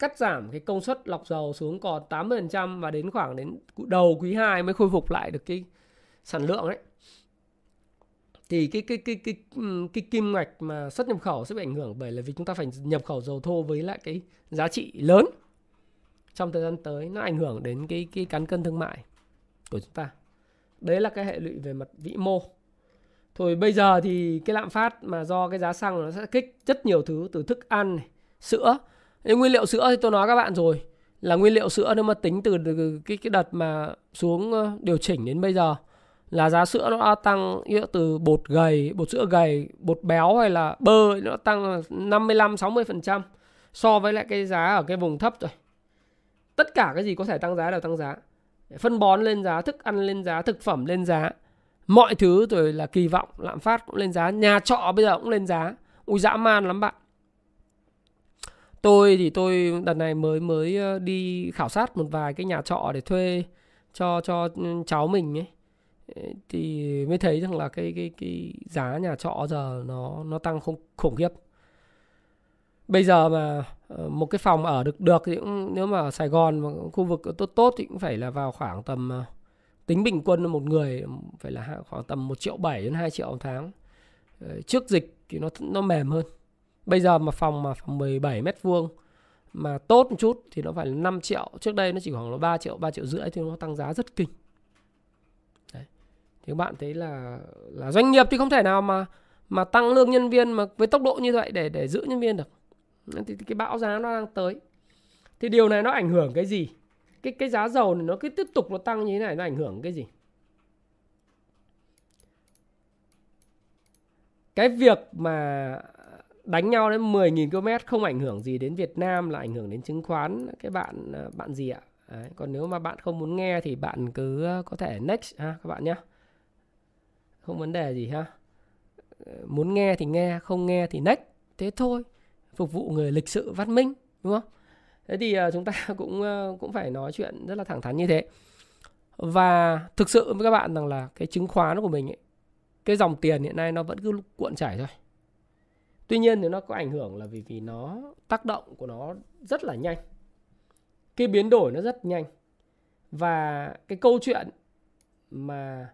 cắt giảm cái công suất lọc dầu xuống còn 80% và đến khoảng đến đầu quý 2 mới khôi phục lại được cái sản lượng ấy. Thì cái cái cái cái cái, cái kim ngạch mà xuất nhập khẩu sẽ bị ảnh hưởng bởi là vì chúng ta phải nhập khẩu dầu thô với lại cái giá trị lớn trong thời gian tới nó ảnh hưởng đến cái cái cán cân thương mại của chúng ta. Đấy là cái hệ lụy về mặt vĩ mô. Thôi bây giờ thì cái lạm phát mà do cái giá xăng nó sẽ kích rất nhiều thứ từ thức ăn này, sữa nên nguyên liệu sữa thì tôi nói các bạn rồi là nguyên liệu sữa nếu mà tính từ cái cái đợt mà xuống ờ, điều chỉnh đến bây giờ là giá sữa nó đã tăng từ bột gầy, bột sữa gầy, bột béo hay là bơ nó tăng 55 60% so với lại cái giá ở cái vùng thấp rồi. Tất cả cái gì có thể tăng giá đều tăng giá. Phân bón lên giá, thức ăn lên giá, thực phẩm lên giá. Mọi thứ rồi là kỳ vọng lạm phát cũng lên giá, nhà trọ bây giờ cũng lên giá. Ui dã man lắm bạn tôi thì tôi đợt này mới mới ờ, đi khảo sát một vài cái nhà trọ để thuê cho cho ừ, cháu mình ấy. Thì mới thấy rằng là cái cái cái giá nhà trọ giờ nó nó tăng không khủng khiếp. Bây giờ mà ờ, một cái phòng ở được được thì cũng, nếu mà ở Sài Gòn mà khu vực tốt tốt thì cũng phải là vào khoảng tầm ờ, tính bình quân một người phải là khoảng tầm 1 triệu 7 đến 2 triệu một tháng. Trước dịch thì nó nó mềm hơn. Bây giờ mà phòng mà phòng 17 mét vuông mà tốt một chút thì nó phải là 5 triệu. Trước đây nó chỉ khoảng là 3 triệu, 3 triệu rưỡi thì nó tăng giá rất kinh. Đấy. Thì các bạn thấy là là doanh nghiệp thì không thể nào mà mà tăng lương nhân viên mà với tốc độ như vậy để để giữ nhân viên được. Thì, thì cái bão giá nó đang tới. Thì điều này nó ảnh hưởng cái gì? Cái cái giá dầu này nó cứ tiếp tục nó tăng như thế này nó ảnh hưởng cái gì? Cái việc mà đánh nhau đến 10.000 km không ảnh hưởng gì đến Việt Nam là ảnh hưởng đến chứng khoán. Cái bạn à, bạn gì ạ? Đấy, còn nếu mà bạn không muốn nghe thì bạn cứ à, có thể next ha các bạn nhé không vấn đề gì ha. Ờ, muốn nghe thì nghe không nghe thì next. Thế thôi phục vụ người lịch sự văn minh đúng không? Thế thì à, chúng ta cũng cũng phải nói chuyện rất là thẳng thắn như thế. Và thực sự với các bạn rằng là cái chứng khoán của mình ấy, cái dòng tiền hiện nay nó vẫn cứ cuộn chảy thôi tuy nhiên thì nó có ảnh hưởng là vì vì nó, tác động của nó rất là nhanh cái biến đổi nó rất nhanh và cái câu chuyện mà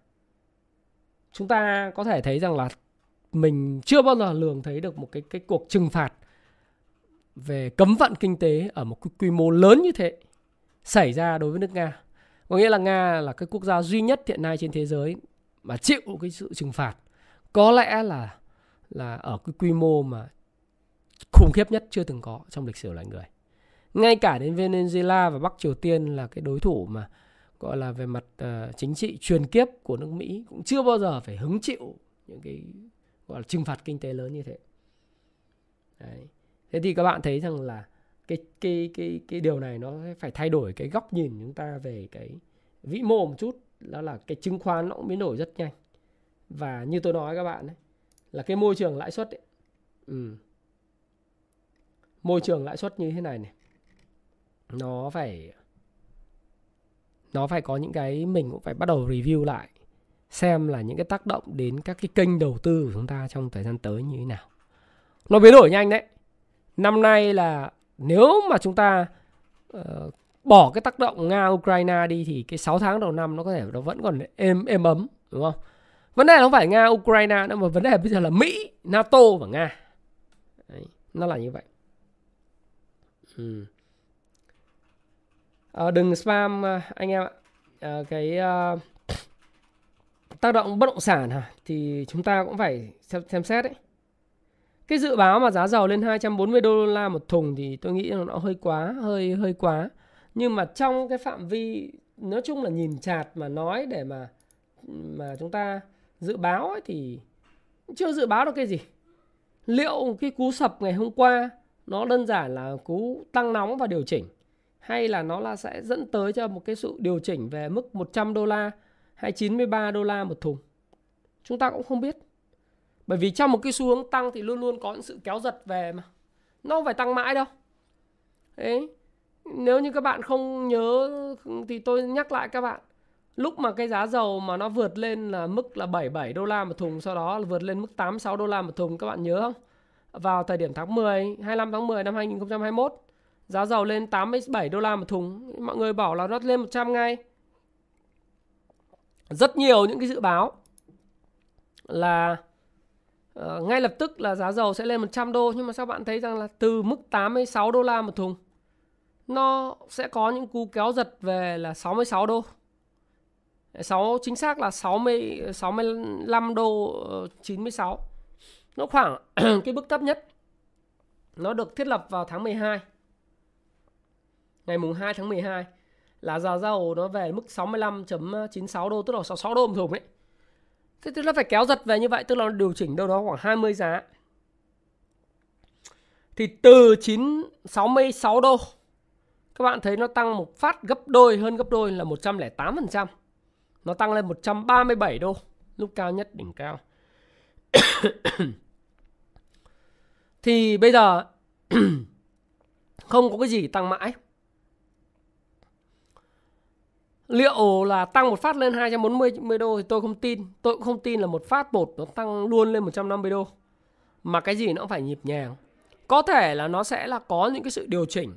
chúng ta có thể thấy rằng là mình chưa bao giờ lường thấy được một cái cái cuộc trừng phạt về cấm vận kinh tế ở một cái quy mô lớn như thế xảy ra đối với nước Nga. Có nghĩa là Nga là cái quốc gia duy nhất hiện nay trên thế giới mà chịu cái sự trừng phạt. Có lẽ là là ở cái quy mô mà khủng khiếp nhất chưa từng có trong lịch sử loài người. Ngay cả đến Venezuela và Bắc Triều Tiên là cái đối thủ mà gọi là về mặt uh, chính trị truyền kiếp của nước Mỹ cũng chưa bao giờ phải hứng chịu những cái gọi là trừng phạt kinh tế lớn như thế. Đấy. Thế thì các bạn thấy rằng là cái cái cái cái điều này nó phải thay đổi cái góc nhìn chúng ta về cái vĩ mô một chút đó là cái chứng khoán nó cũng biến đổi rất nhanh. Và như tôi nói các bạn ấy là cái môi trường lãi suất ấy. Ừ. Môi trường lãi suất như thế này này nó phải nó phải có những cái mình cũng phải bắt đầu review lại xem là những cái tác động đến các cái kênh đầu tư của chúng ta trong thời gian tới như thế nào. Nó biến đổi nhanh đấy. Năm nay là nếu mà chúng ta uh, bỏ cái tác động Nga Ukraine đi thì cái 6 tháng đầu năm nó có thể nó vẫn còn êm êm ấm đúng không? Vấn đề không phải Nga Ukraine nữa mà vấn đề bây giờ là Mỹ, NATO và Nga. Đấy, nó là như vậy. Ừ. À, đừng spam ờ, anh em ạ. À, cái uh, tác động bất động sản hả thì chúng ta cũng phải xem, xem xét đấy. Cái dự báo mà giá dầu lên 240 đô la một thùng thì tôi nghĩ là nó hơi quá, hơi hơi quá. Nhưng mà trong cái phạm vi nói chung là nhìn chạt mà nói để mà mà chúng ta dự báo ấy thì chưa dự báo được cái gì. Liệu cái cú sập ngày hôm qua nó đơn giản là cú tăng nóng và điều chỉnh, hay là nó là sẽ dẫn tới cho một cái sự điều chỉnh về mức 100 đô la hay 93 đô la một thùng. Chúng ta cũng không biết. Bởi vì trong một cái xu hướng tăng thì luôn luôn có những sự kéo giật về mà. Nó không phải tăng mãi đâu. Đấy. Nếu như các bạn không nhớ thì tôi nhắc lại các bạn. Lúc mà cái giá dầu mà nó vượt lên là mức là 77 đô la một thùng Sau đó là vượt lên mức 86 đô la một thùng Các bạn nhớ không? Vào thời điểm tháng 10 25 tháng 10 năm 2021 Giá dầu lên 87 đô la một thùng Mọi người bảo là nó lên 100 ngay Rất nhiều những cái dự báo Là uh, ngay lập tức là giá dầu sẽ lên 100 đô nhưng mà sao bạn thấy rằng là từ mức 86 đô la một thùng nó sẽ có những cú kéo giật về là 66 đô. 6 chính xác là 60 65 đô ờ, 96. Nó khoảng cái mức thấp nhất. Nó được thiết lập vào tháng 12. Ngày mùng 2 tháng 12 là giá dầu nó về mức 65.96 đô, tức là 66 đô một thùng ấy. Thế tức là phải kéo giật về như vậy, tức là nó điều chỉnh đâu đó khoảng 20 giá. Thì từ 9 66 đô, các bạn thấy nó tăng một phát gấp đôi, hơn gấp đôi là 108%. Nó tăng lên 137 đô lúc cao nhất đỉnh cao. thì bây giờ không có cái gì tăng mãi. Liệu là tăng một phát lên 240 đô thì tôi không tin. Tôi cũng không tin là một phát một nó tăng luôn lên 150 đô. Mà cái gì nó cũng phải nhịp nhàng. Có thể là nó sẽ là có những cái sự điều chỉnh.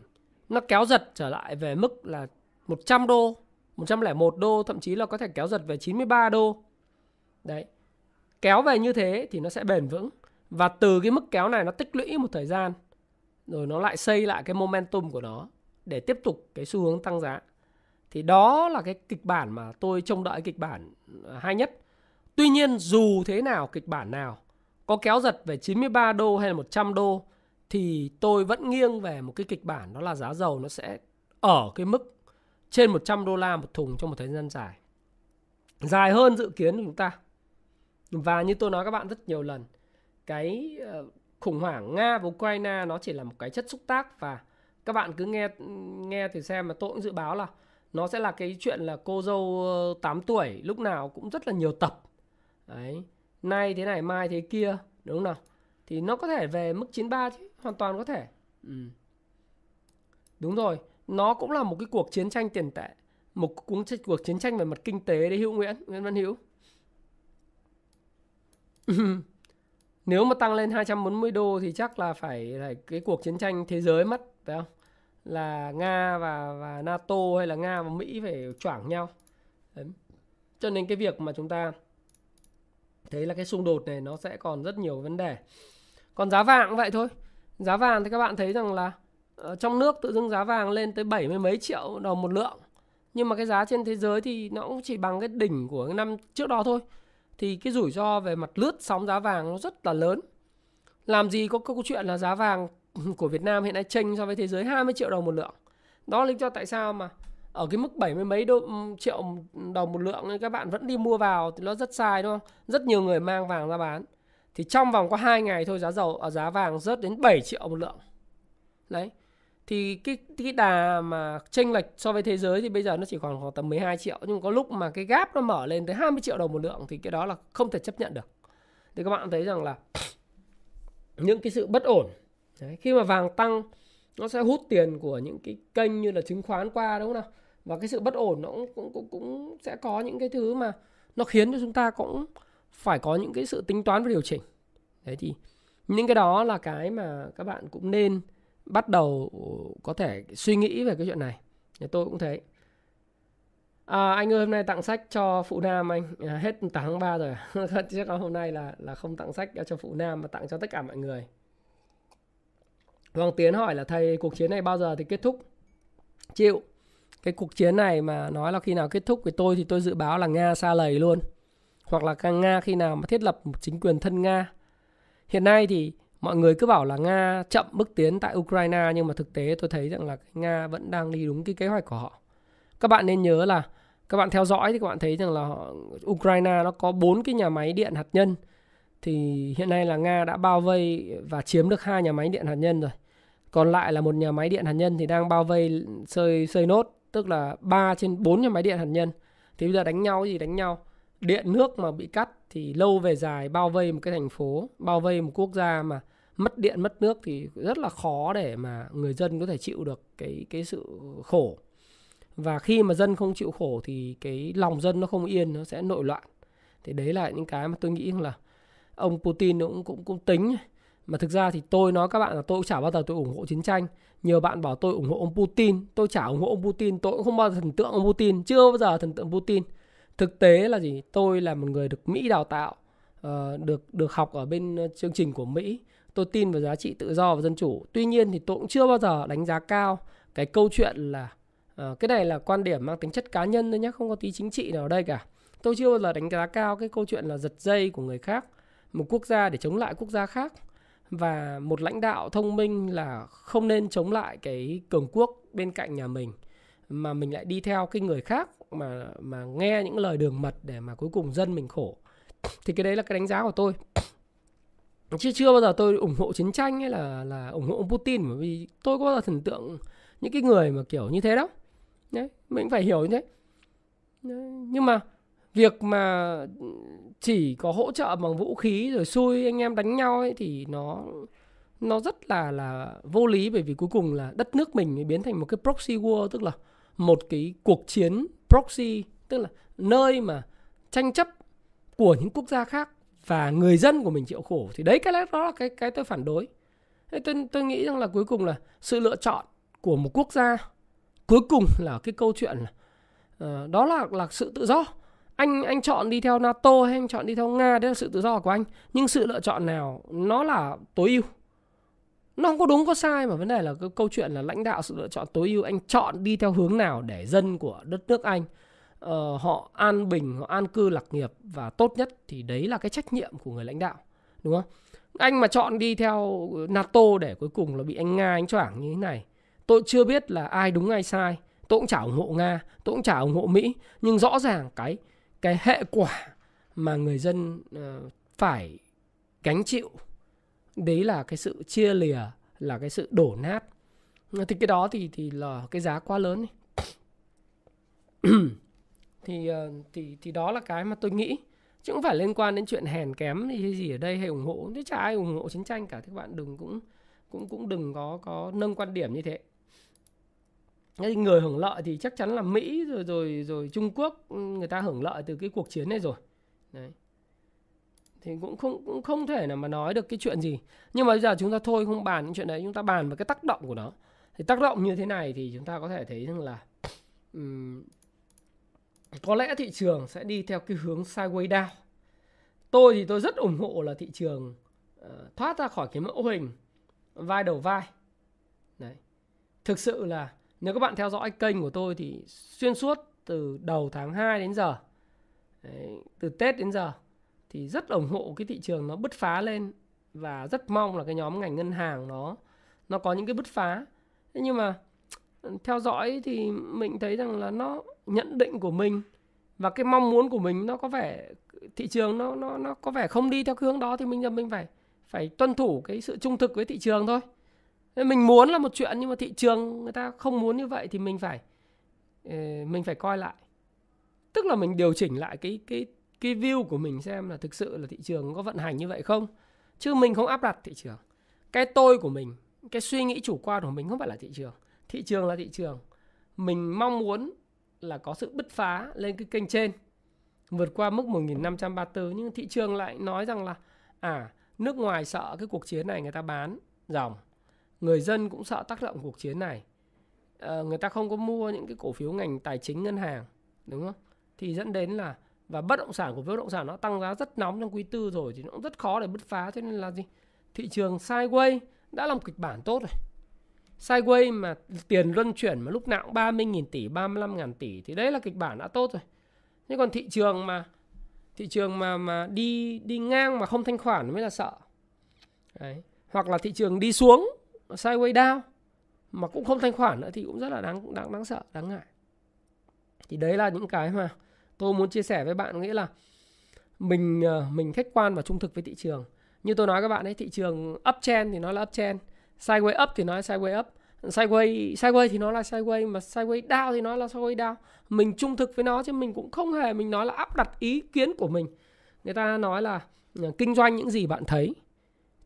Nó kéo giật trở lại về mức là 100 đô, 101 đô, thậm chí là có thể kéo giật về 93 đô. Đấy. Kéo về như thế thì nó sẽ bền vững. Và từ cái mức kéo này nó tích lũy một thời gian. Rồi nó lại xây lại cái momentum của nó để tiếp tục cái xu hướng tăng giá. Thì đó là cái kịch bản mà tôi trông đợi kịch bản à, hay nhất. Tuy nhiên dù thế nào kịch bản nào có kéo giật về 93 đô hay là 100 đô thì tôi vẫn nghiêng về một cái kịch bản đó là giá dầu nó sẽ ở cái mức trên 100 đô la một thùng trong một thời gian dài. Dài hơn dự kiến của chúng ta. Và như tôi nói các bạn rất nhiều lần, cái ờ, khủng hoảng Nga và Ukraine nó chỉ là một cái chất xúc tác và các bạn cứ nghe nghe thì xem mà tôi cũng dự báo là nó sẽ là cái chuyện là cô dâu ờ, 8 tuổi lúc nào cũng rất là nhiều tập đấy nay thế này mai thế kia đúng không nào thì nó có thể về mức 93 chứ hoàn toàn có thể ừ. đúng rồi nó cũng là một cái cuộc chiến tranh tiền tệ một cuộc, cuộc chiến tranh về mặt kinh tế đấy hữu nguyễn nguyễn văn hữu nếu mà tăng lên 240 đô thì chắc là phải là cái cuộc chiến tranh thế giới mất phải không là Nga và và NATO hay là Nga và Mỹ phải choảng nhau. Đấy. Cho nên cái việc mà chúng ta thấy là cái xung đột này nó sẽ còn rất nhiều vấn đề. Còn giá vàng cũng vậy thôi. Giá vàng thì các bạn thấy rằng là ở trong nước tự dưng giá vàng lên tới bảy mươi mấy triệu đồng một lượng. Nhưng mà cái giá trên thế giới thì nó cũng chỉ bằng cái đỉnh của cái năm trước đó thôi. Thì cái rủi ro về mặt lướt sóng giá vàng nó rất là lớn. Làm gì có câu chuyện là giá vàng của Việt Nam hiện nay chênh so với thế giới 20 triệu đồng một lượng. Đó là lý do tại sao mà ở cái mức 70 mấy đô, ừ, triệu đồng một lượng nên các bạn vẫn đi mua vào thì nó rất sai đúng không? Rất nhiều người mang vàng ra bán. Thì trong vòng có 2 ngày thôi giá dầu ở giá vàng rớt đến 7 triệu một lượng. Đấy. Thì cái cái đà mà chênh lệch so với thế giới thì bây giờ nó chỉ còn khoảng tầm 12 triệu. Nhưng có lúc mà cái gap nó mở lên tới 20 triệu đồng một lượng thì cái đó là không thể chấp nhận được. Thì các bạn thấy rằng là những cái sự bất ổn Đấy, khi mà vàng tăng nó sẽ hút tiền của những cái kênh như là chứng khoán qua đúng không nào? Và cái sự bất ổn nó cũng cũng cũng, cũng sẽ có những cái thứ mà nó khiến cho chúng ta cũng phải có những cái sự tính toán và điều chỉnh. Đấy thì những cái đó là cái mà các bạn cũng nên bắt đầu ờ, có thể suy nghĩ về cái chuyện này. Thì tôi cũng thấy À, anh ơi hôm nay tặng sách cho phụ nam anh. À, hết tháng 3 rồi. Chắc là hôm nay là là không tặng sách cho phụ nam mà tặng cho tất cả mọi người. Hoàng Tiến hỏi là thầy cuộc chiến này bao giờ thì kết thúc? Chịu. Cái cuộc chiến này mà nói là khi nào kết thúc với tôi thì tôi dự báo là Nga xa lầy luôn. Hoặc là Nga khi nào mà thiết lập một chính quyền thân Nga. Hiện nay thì mọi người cứ bảo là Nga chậm bước tiến tại Ukraine, nhưng mà thực tế tôi thấy rằng là Nga vẫn đang đi đúng cái kế hoạch của họ. Các bạn nên nhớ là các bạn theo dõi thì các bạn thấy rằng là Ukraine nó có bốn cái nhà máy điện hạt nhân. Thì hiện nay là Nga đã bao vây và chiếm được hai nhà máy điện hạt nhân rồi. Còn lại là một nhà máy điện hạt nhân thì đang bao vây xây xây nốt, tức là 3 trên 4 nhà máy điện hạt nhân. Thì bây giờ đánh nhau gì đánh nhau? Điện nước mà bị cắt thì lâu về dài bao vây một cái thành phố, bao vây một quốc gia mà mất điện, mất nước thì rất là khó để mà người dân có thể chịu được cái cái sự khổ. Và khi mà dân không chịu khổ thì cái lòng dân nó không yên, nó sẽ nội loạn. Thì đấy là những cái mà tôi nghĩ là ông Putin cũng cũng cũng tính. Mà thực ra thì tôi nói các bạn là tôi cũng chả bao giờ tôi ủng hộ chiến tranh. Nhiều bạn bảo tôi ủng hộ ông Putin, tôi chả ủng hộ ông Putin, tôi cũng không bao giờ thần tượng ông Putin, chưa bao giờ thần tượng Putin thực tế là gì? Tôi là một người được Mỹ đào tạo ờ, được được học ở bên ờ, chương trình của Mỹ. Tôi tin vào giá trị tự do và dân chủ. Tuy nhiên thì tôi cũng chưa bao giờ đánh giá cao cái câu chuyện là ờ, cái này là quan điểm mang tính chất cá nhân thôi nhé, không có tí chính trị nào ở đây cả. Tôi chưa bao giờ đánh giá cao cái câu chuyện là giật dây của người khác, một quốc gia để chống lại quốc gia khác. Và một lãnh đạo thông minh là không nên chống lại cái cường quốc bên cạnh nhà mình mà mình lại đi theo cái người khác mà mà nghe những lời đường mật để mà cuối cùng dân mình khổ. Thì cái đấy là cái đánh giá của tôi. Chứ chưa bao giờ tôi ủng hộ chiến tranh hay là là ủng hộ ông Putin bởi vì tôi có bao giờ thần tượng những cái người mà kiểu như thế đó Đấy, mình phải hiểu như thế. Đấy, nhưng mà việc mà chỉ có hỗ trợ bằng vũ khí rồi xui anh em đánh nhau ấy thì nó nó rất là là vô lý bởi vì cuối cùng là đất nước mình mới biến thành một cái proxy war tức là một cái cuộc chiến proxy tức là nơi mà tranh chấp của những quốc gia khác và người dân của mình chịu khổ thì đấy cái đó là cái cái tôi phản đối. Thế tôi tôi nghĩ rằng là cuối cùng là sự lựa chọn của một quốc gia cuối cùng là cái câu chuyện là uh, đó là là sự tự do. Anh anh chọn đi theo NATO hay anh chọn đi theo Nga đấy là sự tự do của anh. Nhưng sự lựa chọn nào nó là tối ưu nó không có đúng có sai mà vấn đề là cái câu chuyện là lãnh đạo sự lựa chọn tối ưu anh chọn đi theo hướng nào để dân của đất nước anh. Uh, họ an bình họ an cư lạc nghiệp và tốt nhất thì đấy là cái trách nhiệm của người lãnh đạo đúng không? Anh mà chọn đi theo NATO để cuối cùng là bị anh Nga anh choảng như thế này. Tôi chưa biết là ai đúng ai sai. Tôi cũng chả ủng hộ nga tôi cũng chả ủng hộ mỹ. Nhưng rõ ràng cái cái hệ quả mà người dân uh, phải gánh chịu đấy là cái sự chia lìa, là cái sự đổ nát. Thì cái đó thì thì là cái giá quá lớn thì ờ, thì thì đó là cái mà tôi nghĩ. Chứ không phải liên quan đến chuyện hèn kém hay gì ở đây hay ủng hộ. Chứ chả ai ủng hộ chiến tranh cả. Các bạn đừng cũng cũng cũng đừng có có nâng quan điểm như thế. Cái người hưởng lợi thì chắc chắn là Mỹ, rồi rồi rồi Trung Quốc ừ, người ta hưởng lợi từ cái cuộc chiến này rồi. Đấy. Thì cũng không cũng không thể nào mà nói được cái chuyện gì. Nhưng mà bây giờ chúng ta thôi không bàn những chuyện đấy, chúng ta bàn về cái tác động của nó. Thì tác động như thế này thì chúng ta có thể thấy rằng là um, có lẽ thị trường sẽ đi theo cái hướng sideways down. Tôi thì tôi rất ủng hộ là thị trường uh, thoát ra khỏi cái mẫu hình vai đầu vai. Đấy. Thực sự là nếu các bạn theo dõi kênh của tôi thì xuyên suốt từ đầu tháng 2 đến giờ đấy, từ Tết đến giờ thì rất ủng hộ cái thị trường nó bứt phá lên và rất mong là cái nhóm ngành ngân hàng nó nó có những cái bứt phá. Thế nhưng mà, theo dõi thì mình thấy rằng là nó nhận định của mình và cái mong muốn của mình nó có vẻ, thị trường nó nó nó có vẻ không đi theo cái hướng đó thì mình mình phải phải tuân thủ cái sự trung thực với thị trường thôi mình muốn là một chuyện nhưng mà thị trường người ta không muốn như vậy thì mình phải ờ, mình phải coi lại tức là mình điều chỉnh lại cái cái cái view của mình xem là thực sự là thị trường có vận hành như vậy không? Chứ mình không áp đặt thị trường. Cái tôi của mình cái suy nghĩ chủ quan của mình không phải là thị trường. Thị trường là thị trường. Mình mong muốn là có sự bứt phá lên cái kênh trên vượt qua mức 1534 nhưng thị trường lại nói rằng là à nước ngoài sợ cái cuộc chiến này người ta bán dòng. Người dân cũng sợ tác động cuộc chiến này. À, người ta không có mua những cái cổ phiếu ngành tài chính ngân hàng đúng không? Thì dẫn đến là và bất động sản của bất động sản nó tăng giá rất nóng trong quý tư rồi thì nó cũng rất khó để bứt phá. Cho nên là gì? Thị trường sideways đã làm kịch bản tốt rồi. Sideways mà tiền luân chuyển mà lúc nào cũng 30.000 tỷ 35.000 tỷ thì đấy là kịch bản đã tốt rồi. Nhưng còn thị trường mà, thị trường mà mà đi đi ngang mà không thanh khoản mới là sợ. Đấy. hoặc là thị trường đi xuống sideways down mà cũng không thanh khoản nữa thì cũng rất là đáng đáng đáng sợ, đáng ngại. Thì đấy là những cái mà tôi muốn chia sẻ với bạn nghĩa là mình ờ, mình khách quan và trung thực với thị trường. Như tôi nói các bạn ấy, thị trường uptrend thì nó là uptrend sideways up thì nó là sideways up, sideways sideways thì nó là sideways mà sideways down thì nó là sideways down. Mình trung thực với nó chứ mình cũng không hề mình nói là áp đặt ý kiến của mình. Người ta nói là ờ, kinh doanh những gì bạn thấy,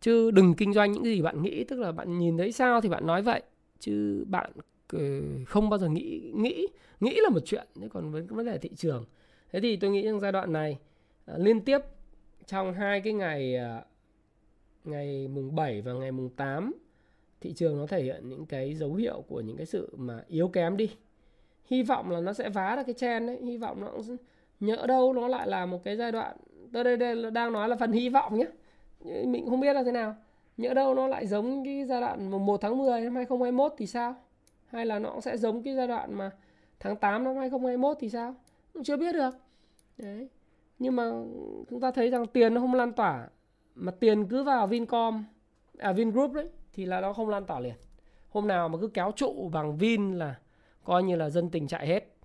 chứ đừng kinh doanh những gì bạn nghĩ. Tức là bạn nhìn thấy sao thì bạn nói vậy, chứ bạn ờ, không bao giờ nghĩ nghĩ nghĩ là một chuyện. Chứ còn với vấn đề thị trường thế thì tôi nghĩ trong giai đoạn này ờ, liên tiếp trong hai cái ngày ờ, ngày mùng 7 và ngày mùng 8 thị trường nó thể hiện những cái dấu hiệu của những cái sự mà yếu kém đi. Hy vọng là nó sẽ vá được cái chen đấy hy vọng nó cũng nhỡ đâu nó lại là một cái giai đoạn tôi đây, đây đang nói là phần hy vọng nhé mình không biết là thế nào. Nhỡ đâu nó lại giống cái giai đoạn mùng 1 tháng 10 năm 2021 thì sao? Hay là nó cũng sẽ giống cái giai đoạn mà tháng 8 năm 2021 thì sao? Cũng chưa biết được. Đấy. Nhưng mà chúng ta thấy rằng tiền nó không lan tỏa, mà tiền cứ vào Vincom à Vingroup đấy, thì là nó không lan tỏa liền. Hôm nào mà cứ kéo trụ bằng Vin là coi như là dân tình chạy hết.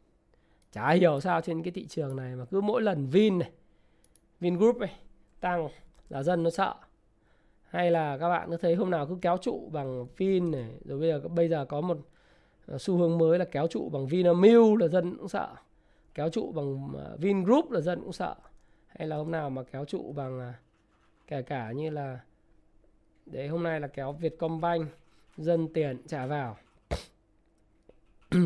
Chả hiểu sao trên cái thị trường này mà cứ mỗi lần Vin này, Vingroup này tăng là dân nó sợ. Hay là các bạn cứ thấy hôm nào cứ kéo trụ bằng Vin này, rồi bây giờ bây giờ có một à, xu hướng mới là kéo trụ bằng Vinamilk là dân cũng sợ kéo trụ bằng à, Vingroup là dân cũng sợ. Hay là hôm nào mà kéo trụ bằng à, kể cả như là đấy hôm nay là kéo Vietcombank dân tiền trả vào.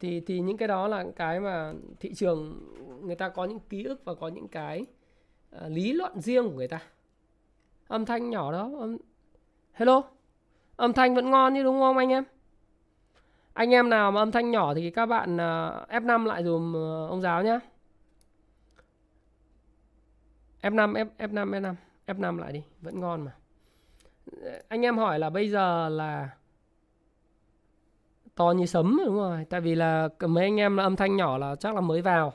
Thì thì những cái đó là cái mà thị trường người ta có những ký ức và có những cái uh, lý luận riêng của người ta. Âm thanh nhỏ đó âm... hello? Âm thanh vẫn ngon như đúng không anh em? Anh em nào mà âm thanh nhỏ thì các bạn à, F5 lại dùm à, ông giáo nhá. F5 F F5 F5 F5 lại đi, vẫn ngon mà. Anh em hỏi là bây giờ là to như sấm đúng rồi. Tại vì là mấy anh em là âm thanh nhỏ là chắc là mới vào.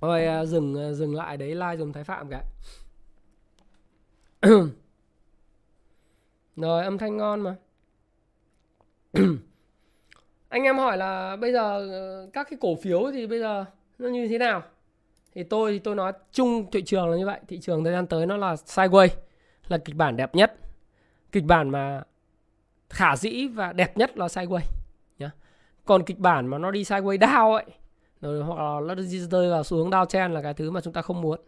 Rồi à, dừng dừng lại đấy, like dùm thái phạm cả. Rồi, âm thanh ngon mà. anh em hỏi là bây giờ ờ, các cái cổ phiếu thì bây giờ nó như thế nào? Thì tôi thì tôi nói chung thị trường là như vậy. Thị trường thời gian tới nó là sideways, là kịch bản đẹp nhất. Kịch bản mà khả dĩ và đẹp nhất là sideways, nhá. Còn kịch bản mà nó đi sideways down ấy, rồi hoặc là nó đi rơi vào xuống down chen là cái thứ mà chúng ta không muốn.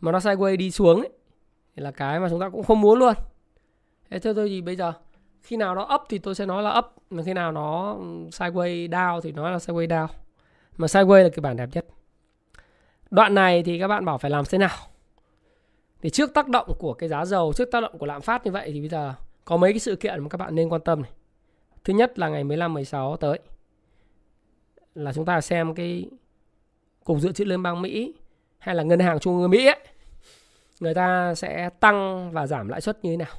Mà nó sideways đi xuống ấy, thì là cái mà chúng ta cũng không muốn luôn. Thế thôi tôi thì bây giờ khi nào nó up thì tôi sẽ nói là up mà khi nào nó sideways down thì nói là sideways down. Mà sideways là kịch bản đẹp nhất. Đoạn này thì các bạn bảo phải làm thế nào? Thì trước tác động của cái giá dầu trước tác động của lạm phát như vậy thì bây giờ có mấy cái sự kiện mà các bạn nên quan tâm này. Thứ nhất là ngày 15 16 tới. Là chúng ta xem cái cục dự trữ liên bang Mỹ hay là ngân hàng trung ương Mỹ ấy, người ta sẽ tăng và giảm lãi suất như thế nào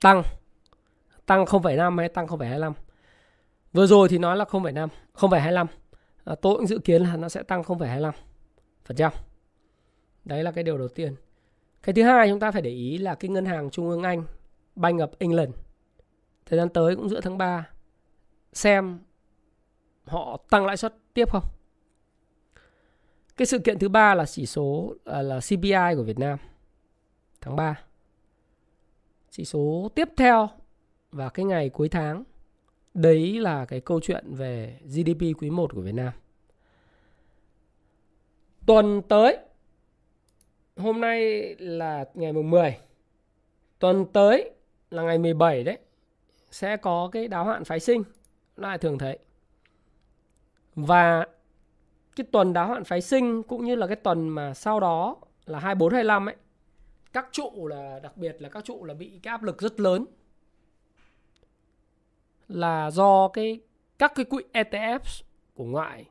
tăng. Tăng 0,5 hay tăng 0,25 vừa rồi thì nói là 0,5 0,25 à, tôi cũng dự kiến là nó sẽ tăng 0,25 phần trăm. Đấy là cái điều đầu tiên. Cái thứ hai chúng ta phải để ý là cái ngân hàng trung ương Anh Bank of England thời gian tới cũng giữa tháng 3 xem họ tăng lãi suất tiếp không? Cái sự kiện thứ ba là chỉ số à, là, là CPI của Việt Nam tháng 3 chỉ số tiếp theo và cái ngày cuối tháng, đấy là cái câu chuyện về GDP quý 1 của Việt Nam. Tuần tới, hôm nay là ngày mùng 10 tuần tới là ngày 17 đấy, sẽ có cái đáo hạn phái sinh lại thường thấy. Và cái tuần đáo hạn phái sinh cũng như là cái tuần mà sau đó là 24 25 ấy các trụ là đặc biệt là các trụ là bị cái áp lực rất lớn là do cái các cái quỹ ETF của ngoại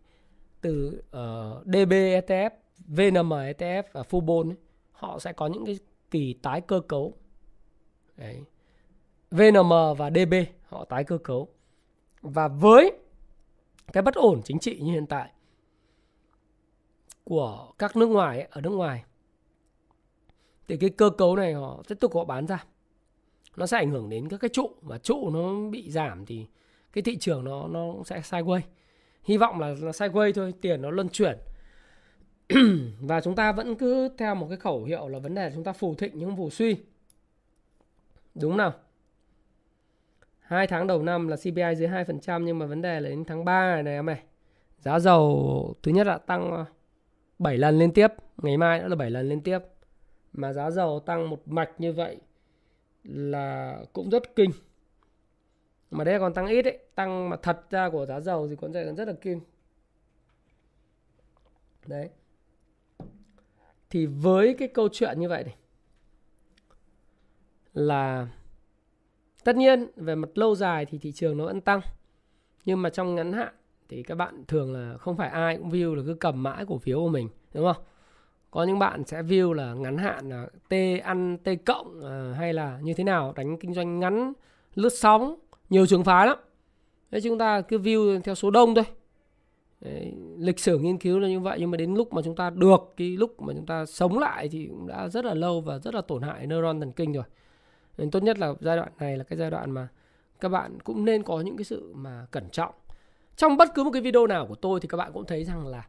từ ờ, uh, DB ETF, VNM ETF và Fubon ấy, họ sẽ có những cái kỳ tái cơ cấu. Đấy. VNM và DB họ tái cơ cấu. Và với cái bất ổn chính trị như hiện tại của các nước ngoài ấy, ở nước ngoài thì cái cơ cấu này họ tiếp tục họ bán ra. Nó sẽ ảnh hưởng đến các cái trụ và trụ nó bị giảm thì cái thị trường nó nó sẽ sideways. Hy vọng là nó sideways thôi, tiền nó luân chuyển. Và chúng ta vẫn cứ theo một cái khẩu hiệu là vấn đề là chúng ta phù thịnh nhưng không phù suy. Đúng nào? Hai tháng đầu năm là CPI dưới 2% nhưng mà vấn đề là đến tháng 3 này này em này giá dầu thứ nhất là tăng ờ, 7 lần liên tiếp, ngày mai nữa là 7 lần liên tiếp mà giá dầu tăng một mạch như vậy là cũng rất kinh. Mà đây còn tăng ít ấy, tăng mà thật ra của giá dầu thì cũng rất là kinh. Đấy. Thì với cái câu chuyện như vậy này, là tất nhiên về mặt lâu dài thì thị trường nó vẫn tăng. Nhưng mà trong ngắn hạn thì các bạn thường là không phải ai cũng view là cứ cầm mãi cổ phiếu của mình, đúng không? Có những bạn sẽ view là ngắn hạn là T ăn T cộng à, hay là như thế nào đánh kinh doanh ngắn lướt sóng nhiều trường phái lắm. Thế chúng ta cứ view theo số đông thôi. Đấy, lịch sử nghiên cứu là như vậy nhưng mà đến lúc mà chúng ta được cái lúc mà chúng ta sống lại thì cũng đã rất là lâu và rất là tổn hại neuron thần kinh rồi. Nên tốt nhất là giai đoạn này là cái giai đoạn mà các bạn cũng nên có những cái sự mà cẩn trọng. Trong bất cứ một cái video nào của tôi thì các bạn cũng thấy rằng là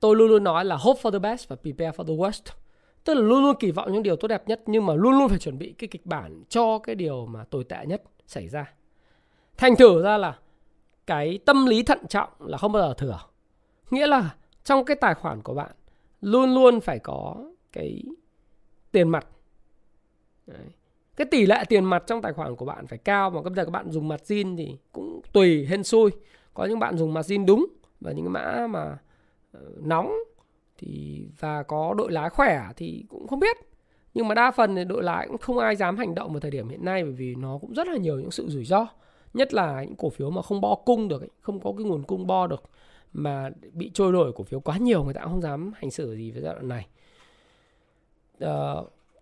tôi luôn luôn nói là hope for the best và prepare for the worst. Tức là luôn luôn kỳ vọng những điều tốt đẹp nhất, nhưng mà luôn luôn phải chuẩn bị cái kịch bản cho cái điều mà tồi tệ nhất xảy ra. Thành thử ra là cái tâm lý thận trọng là không bao giờ thừa. Nghĩa là trong cái tài khoản của bạn luôn luôn phải có cái tiền mặt. Đấy. cái tỷ lệ tiền mặt trong tài khoản của bạn phải cao mà bây giờ các bạn dùng mặt zin thì cũng tùy, hên xui. Có những bạn dùng mặt zin đúng và những mã mà Ờ, nóng thì và có đội lái khỏe thì cũng không biết. Nhưng mà đa phần thì đội lái cũng không ai dám hành động vào thời điểm hiện nay bởi vì nó cũng rất là nhiều những sự rủi ro. Nhất là những cổ phiếu mà không bo cung được không có cái nguồn cung bo được mà bị trôi nổi cổ phiếu quá nhiều người ta cũng không dám hành xử gì với giai đoạn này. À,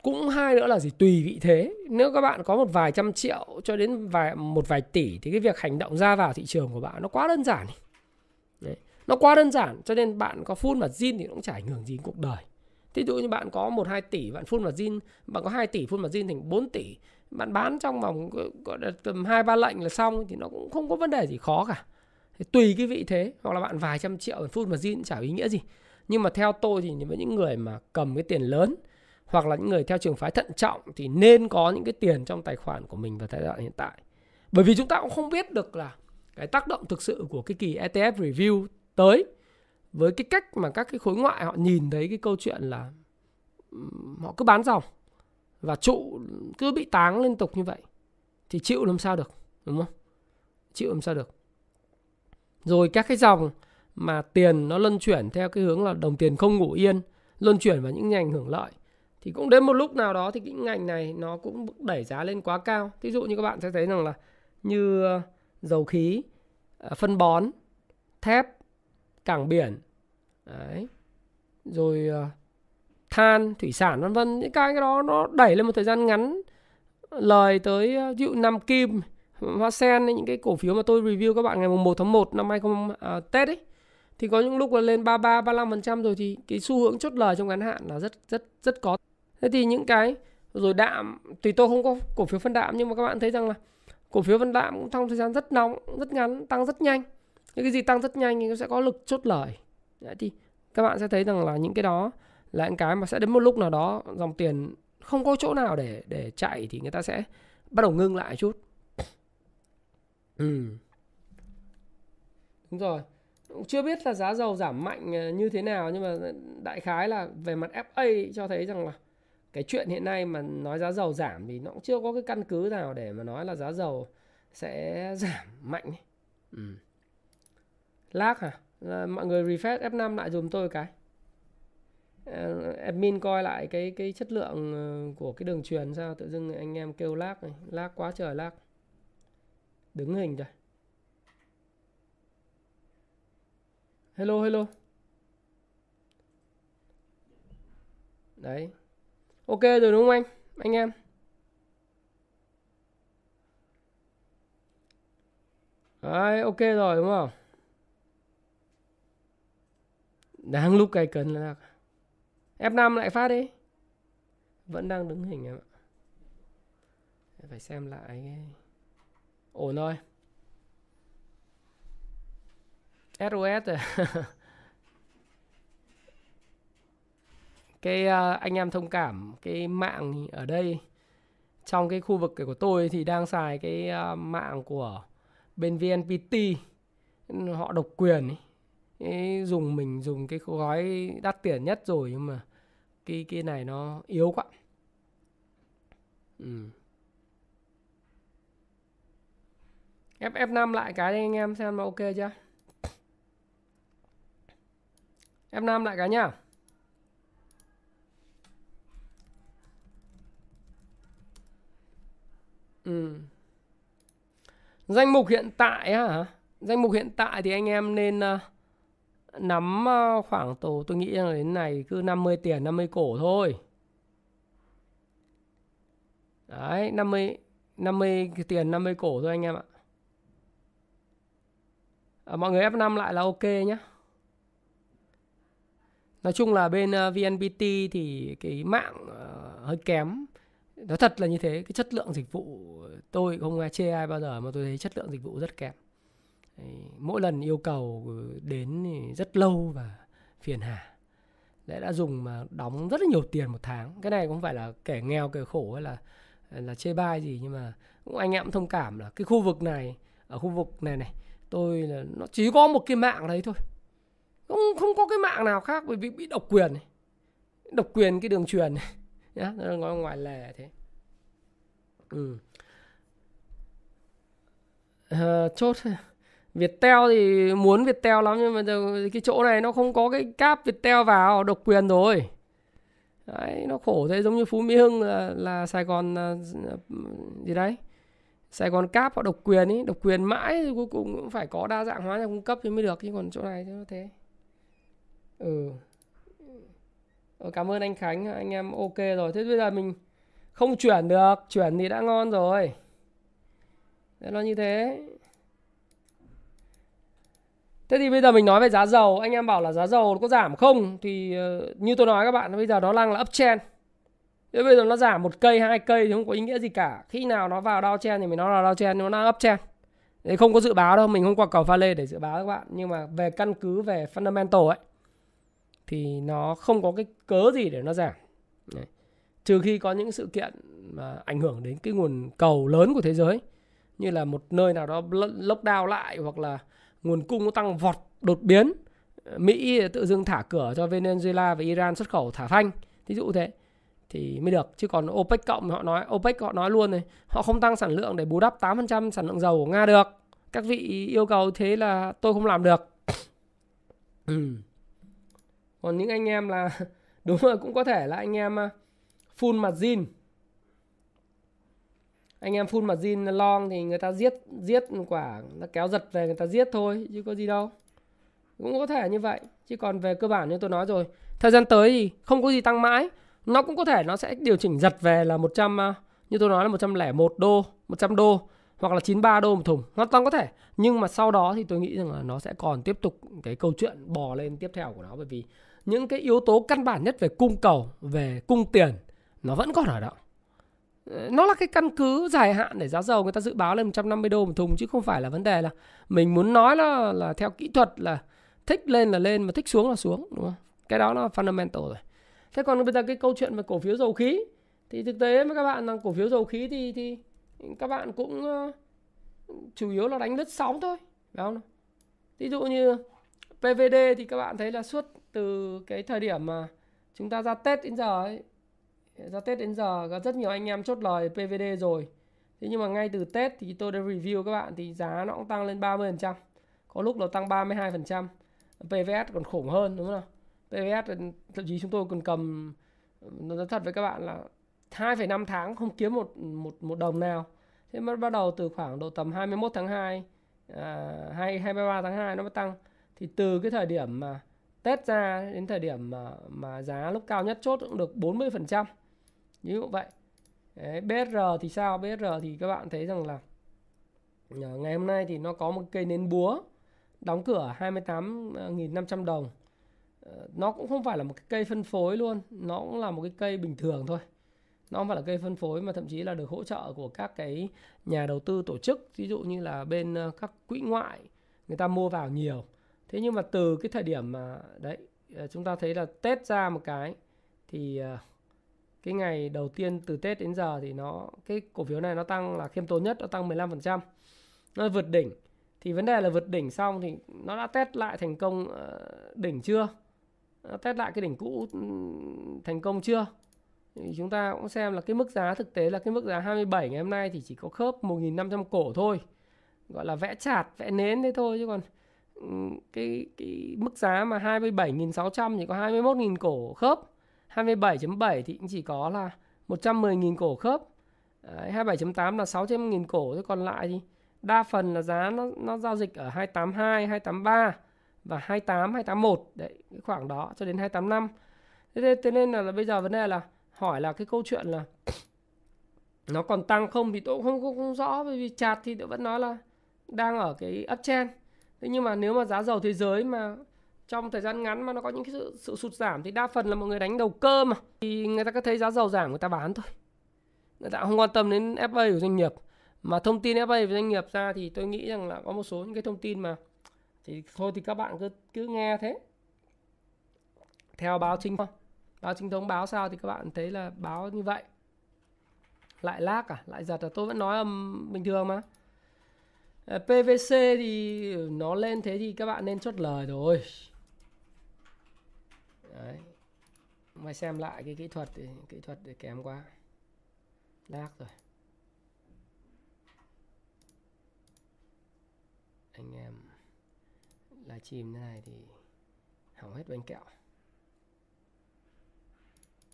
cũng hai nữa là gì tùy vị thế. Nếu các bạn có một vài trăm triệu cho đến vài một vài tỷ thì cái việc hành động ra vào thị trường của bạn nó quá đơn giản. ấy nó quá đơn giản cho nên bạn có phun mặt zin thì cũng chả ảnh hưởng gì đến cuộc đời Thí dụ như bạn có 1 2 tỷ bạn phun mặt zin, bạn có 2 tỷ phun mặt zin thành 4 tỷ, bạn bán trong vòng gọi là tầm 2 3 lệnh là xong thì nó cũng không có vấn đề gì khó cả. Thì tùy cái vị thế hoặc là bạn vài trăm triệu phun mặt zin chả ý nghĩa gì. Nhưng mà theo tôi thì với những người mà cầm cái tiền lớn hoặc là những người theo trường phái thận trọng thì nên có những cái tiền trong tài khoản của mình vào thời đoạn hiện tại. Bởi vì chúng ta cũng không biết được là cái tác động thực sự của cái kỳ ETF review tới. Với cái cách mà các cái khối ngoại họ nhìn thấy cái câu chuyện là họ cứ bán dòng và trụ, cứ bị táng liên tục như vậy thì chịu làm sao được, đúng không? Chịu làm sao được. Rồi các cái dòng mà tiền nó luân chuyển theo cái hướng là đồng tiền không ngủ yên, luân chuyển vào những ngành hưởng lợi, thì cũng đến một lúc nào đó thì cái ngành này nó cũng đẩy giá lên quá cao. Ví dụ như các bạn sẽ thấy rằng là như ờ, dầu khí ờ, phân bón, thép cảng biển. Đấy. Rồi uh, than thủy sản vân vân những cái đó nó đẩy lên một thời gian ngắn. Lời tới ờ, ví dụ nam kim hoa sen những cái cổ phiếu mà tôi review các bạn ngày 1 tháng 1 năm 20 à, Tết ấy thì có những lúc là lên 33 35% rồi thì cái xu hướng chốt lời trong ngắn hạn là rất rất rất có. Thế thì những cái rồi đạm thì tôi không có cổ phiếu phân đạm nhưng mà các bạn thấy rằng là cổ phiếu phân đạm cũng trong thời gian rất nóng, rất ngắn, tăng rất nhanh những cái gì tăng rất nhanh thì nó sẽ có lực chốt lời Đấy, thì các bạn sẽ thấy rằng là những cái đó là những cái mà sẽ đến một lúc nào đó dòng tiền không có chỗ nào để để chạy thì người ta sẽ bắt đầu ngưng lại chút ừ đúng rồi chưa biết là giá dầu giảm mạnh ờ, như thế nào, nhưng mà đại khái là về mặt FA cho thấy rằng là cái chuyện hiện nay mà nói giá dầu giảm thì nó cũng chưa có cái căn cứ nào để mà nói là giá dầu sẽ giảm mạnh ấy. Ừ lag hả? À? mọi người refresh F5 lại dùm tôi cái. Ờ, admin coi lại cái cái chất lượng ờ, của cái đường truyền sao, tự dưng anh em kêu lag này. Lag quá trời lag. Đứng hình rồi hello hello. Đấy. Ok rồi đúng không anh? Anh em. Đấy, ok rồi đúng không? Đang lúc cày cần là F5 lại phát đi. Vẫn đang đứng hình em ạ. Phải xem lại ổn thôi. SOS rồi. Cái uh, anh em thông cảm cái mạng ở đây. Trong cái khu vực của tôi thì đang xài cái uh, mạng của bên VNPT họ độc quyền ấy ấy, dùng mình dùng cái gói đắt tiền nhất rồi nhưng mà cái cái này nó yếu quá ừ. F F5 lại cái đây anh em xem nó ok chưa F5 lại cái nhá Ừ. Danh mục hiện tại hả? Danh mục hiện tại thì anh em nên uh, nắm ờ, khoảng tổ tôi nghĩ là đến này cứ 50 tiền 50 cổ thôi. Đấy, 50 50 tiền 50 cổ thôi anh em ạ. À, mọi người F5 lại là ok nhé. Nói chung là bên ờ, VNPT thì cái mạng ờ, hơi kém nó thật là như thế cái chất lượng dịch vụ tôi không chê ai bao giờ mà tôi thấy chất lượng dịch vụ rất kém mỗi lần yêu cầu ừ, đến rất lâu và phiền hà. Để đã dùng mà đóng rất là nhiều tiền một tháng. Cái này cũng phải là kẻ nghèo kẻ khổ hay là là chê bai gì nhưng mà cũng anh em cũng thông cảm là cái khu vực này ở khu vực này này tôi là nó chỉ có một cái mạng đấy thôi. Không không có cái mạng nào khác bởi vì bị độc quyền này độc quyền cái đường truyền này nhá nó nói ngoài lề thế. Ừ. à, chốt Viettel thì muốn Viettel lắm nhưng mà cái chỗ này nó không có cái cáp Viettel vào độc quyền rồi. Đấy nó khổ thế giống như Phú Mỹ Hưng là, là Sài Gòn là, gì đấy Sài Gòn cáp họ độc quyền ấy độc quyền mãi thì cuối cùng cũng phải có đa dạng hóa nhà cung cấp thì mới được chứ còn chỗ này thì nó thế. Ừ. Ừ. cảm ơn anh Khánh anh em ok rồi. Thế bây giờ mình không chuyển được chuyển thì đã ngon rồi. Thế nó như thế. Thế thì bây giờ mình nói về giá dầu. Anh em bảo là giá dầu có giảm không? Thì uh, như tôi nói các bạn Bây giờ nó đang là uptrend. Thế bây giờ nó giảm một cây hai cây thì không có ý nghĩa gì cả. Khi nào nó vào downtrend thì mình nói là downtrend Nó đang uptrend. Đấy không có dự báo đâu Mình không qua cầu pha lê để dự báo các bạn. Nhưng mà về căn cứ về fundamental ấy thì nó không có cái cớ gì để nó giảm. Đấy. trừ khi có những sự kiện mà ảnh hưởng đến cái nguồn cầu lớn của thế giới như là một nơi nào đó lockdown lại hoặc là nguồn cung nó tăng vọt đột biến. Mỹ tự dưng thả cửa cho Venezuela và Iran xuất khẩu thả phanh, thí dụ thế, thì mới được. Chứ còn OPEC cộng họ nói, OPEC họ nói luôn này, họ không tăng sản lượng để bù đắp 8% sản lượng dầu của Nga được. Các vị yêu cầu thế là tôi không làm được. Ừ còn những anh em là, đúng rồi, cũng có thể là anh em à, full mặt margin anh em full zin long thì người ta giết giết quả, nó kéo giật về người ta giết thôi, chứ có gì đâu. Cũng có thể như vậy, chứ còn về cơ bản như tôi nói rồi, thời gian tới thì không có gì tăng mãi. Nó cũng có thể nó sẽ điều chỉnh giật về là 100 à, như tôi nói là 101 đô 100 đô, hoặc là 93 đô một thùng. Hoàn toàn có thể, nhưng mà sau đó thì tôi nghĩ rằng là nó sẽ còn tiếp tục cái câu chuyện bò lên tiếp theo của nó, bởi vì những cái yếu tố căn bản nhất về cung cầu, về cung tiền, nó vẫn còn ở đó. Ờ, nó là cái căn cứ dài hạn để giá dầu người ta dự báo lên 150 đô một thùng chứ không phải là vấn đề là mình muốn nói là là theo kỹ thuật là thích lên là lên mà thích xuống là xuống đúng không? Cái đó là fundamental rồi. Thế còn bây giờ cái câu chuyện về cổ phiếu dầu khí thì thực tế với các bạn rằng cổ phiếu dầu khí thì thì các bạn cũng uh, chủ yếu là đánh lướt sóng thôi, phải không? Ví dụ như PVD thì các bạn thấy là suốt từ cái thời điểm mà chúng ta ra Tết đến giờ ấy, ra Tết đến giờ có rất nhiều anh em chốt lời PVD rồi. Thế nhưng mà ngay từ Tết thì tôi đã review các bạn thì giá nó cũng tăng lên 30% có lúc nó tăng 32% PVS còn khủng hơn đúng không PVS thậm chí chúng tôi còn cầm nói thật với các bạn là 2,5 tháng không kiếm một một một đồng nào. Thế mà bắt đầu từ khoảng độ tầm 21 tháng 2 à, 23 tháng 2 nó mới tăng. Thì từ cái thời điểm mà Tết ra đến thời điểm mà, mà giá lúc cao nhất chốt cũng được 40% như vậy. Đấy, BR thì sao? BR thì các bạn thấy rằng là ờ, ngày hôm nay thì nó có một cây nến búa đóng cửa 28.500 đồng. Ờ, nó cũng không phải là một cái cây phân phối luôn nó cũng là một cái cây bình thường thôi. Nó không phải là cây phân phối mà thậm chí là được hỗ trợ của các cái nhà đầu tư tổ chức ví dụ như là bên ờ, các quỹ ngoại người ta mua vào nhiều. Thế nhưng mà từ cái thời điểm mà đấy chúng ta thấy là tết ra một cái thì cái ngày đầu tiên từ tết đến giờ thì nó, cái cổ phiếu này nó tăng là khiêm tốn nhất, nó tăng 15% nó vượt đỉnh. Thì vấn đề là vượt đỉnh xong thì nó đã test lại thành công ờ, đỉnh chưa? Nó test lại cái đỉnh cũ ừ, thành công chưa? Thì chúng ta cũng xem là cái mức giá thực tế là cái mức giá 27 ngày hôm nay thì chỉ có khớp 1.500 cổ thôi. Gọi là vẽ chạt, vẽ nến thế thôi chứ còn ừ, cái cái mức giá mà 27.600 thì có 21.000 cổ khớp. 27.7 thì cũng chỉ có là 110.000 cổ khớp Đấy, 27.8 là 600.000 cổ thôi còn lại thì đa phần là giá nó nó giao dịch ở 282, 283 và 28, 281 đấy cái khoảng đó cho đến 285. Thế, thế nên là, là bây giờ vấn đề là hỏi là cái câu chuyện là nó còn tăng không thì tôi cũng không, không, không rõ bởi vì chạt thì tôi vẫn nói là đang ở cái uptrend. Thế nhưng mà nếu mà giá dầu thế giới mà trong thời gian ngắn mà nó có những cái sự, sự sụt giảm thì đa phần là mọi người đánh đầu cơ mà. Thì người ta cứ thấy giá dầu giảm người ta bán thôi. Người ta không quan tâm đến FA của doanh nghiệp. Mà thông tin FA về doanh nghiệp ra thì tôi nghĩ rằng là có một số những cái thông tin mà thì thôi thì các bạn cứ cứ nghe thế. Theo báo chính báo chính thống báo sao thì các bạn thấy là báo như vậy. Lại lag à? Lại giật à? Tôi vẫn nói là bình thường mà. Ờ, PVC thì nó lên thế thì các bạn nên chốt lời rồi đấy. Mà xem lại cái kỹ thuật thì kỹ thuật thì kém quá. Lag rồi. Anh em livestream thế này thì hỏng hết bánh kẹo.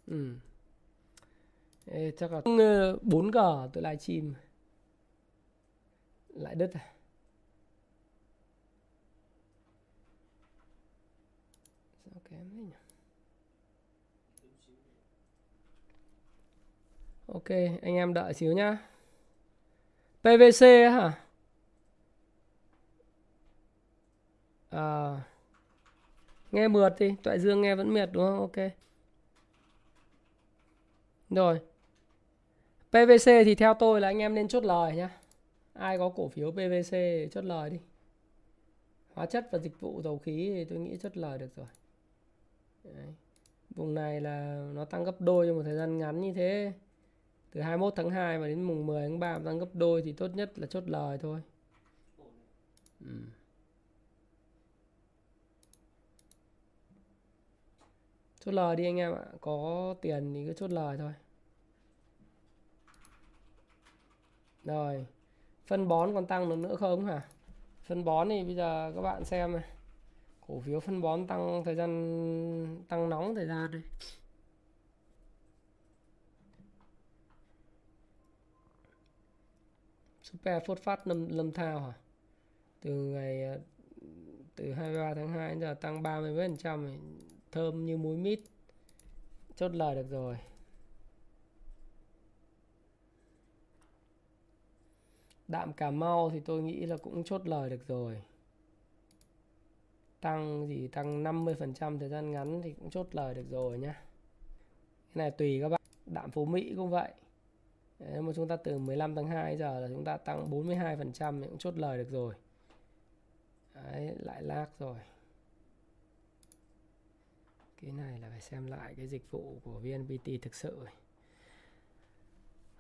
Ừ. Ê, chắc là 4G ờ, tôi livestream. Lại đứt à sao kém thế nhỉ ok anh em đợi xíu nhá. PVC hả? À, nghe mượt thì toại dương nghe vẫn mệt đúng không? Ok. Rồi. PVC thì theo tôi là anh em nên chốt lời nhá. Ai có cổ phiếu PVC chốt lời đi. Hóa chất và dịch vụ dầu khí thì tôi nghĩ chốt lời được rồi. Đấy. vùng này là nó tăng gấp đôi trong một thời gian ngắn như thế từ 21 tháng 2 và đến mùng 10 tháng 3 tăng gấp đôi thì tốt nhất là chốt lời thôi. Ừ. chốt lời đi anh em ạ có tiền thì cứ chốt lời thôi. Rồi phân bón còn tăng được nữa không hả? Phân bón thì bây giờ các bạn xem này. Cổ phiếu phân bón tăng thời gian tăng nóng thời gian đây super phốt phát lâm lâm thao hả? Từ ngày ờ, từ 23 tháng 2 đến giờ tăng 30 phần trăm thơm như muối mít. Chốt lời được rồi. Đạm cà mau thì tôi nghĩ là cũng chốt lời được rồi. Tăng gì? Tăng 50% thời gian ngắn thì cũng chốt lời được rồi nhá. Cái này tùy các bạn. Đạm phú mỹ cũng vậy nếu mà chúng ta từ 15 tháng 2 giờ là chúng ta tăng 42% thì cũng chốt lời được rồi. Đấy, lại lag rồi. Cái này là phải xem lại cái dịch vụ của VNPT thực sự.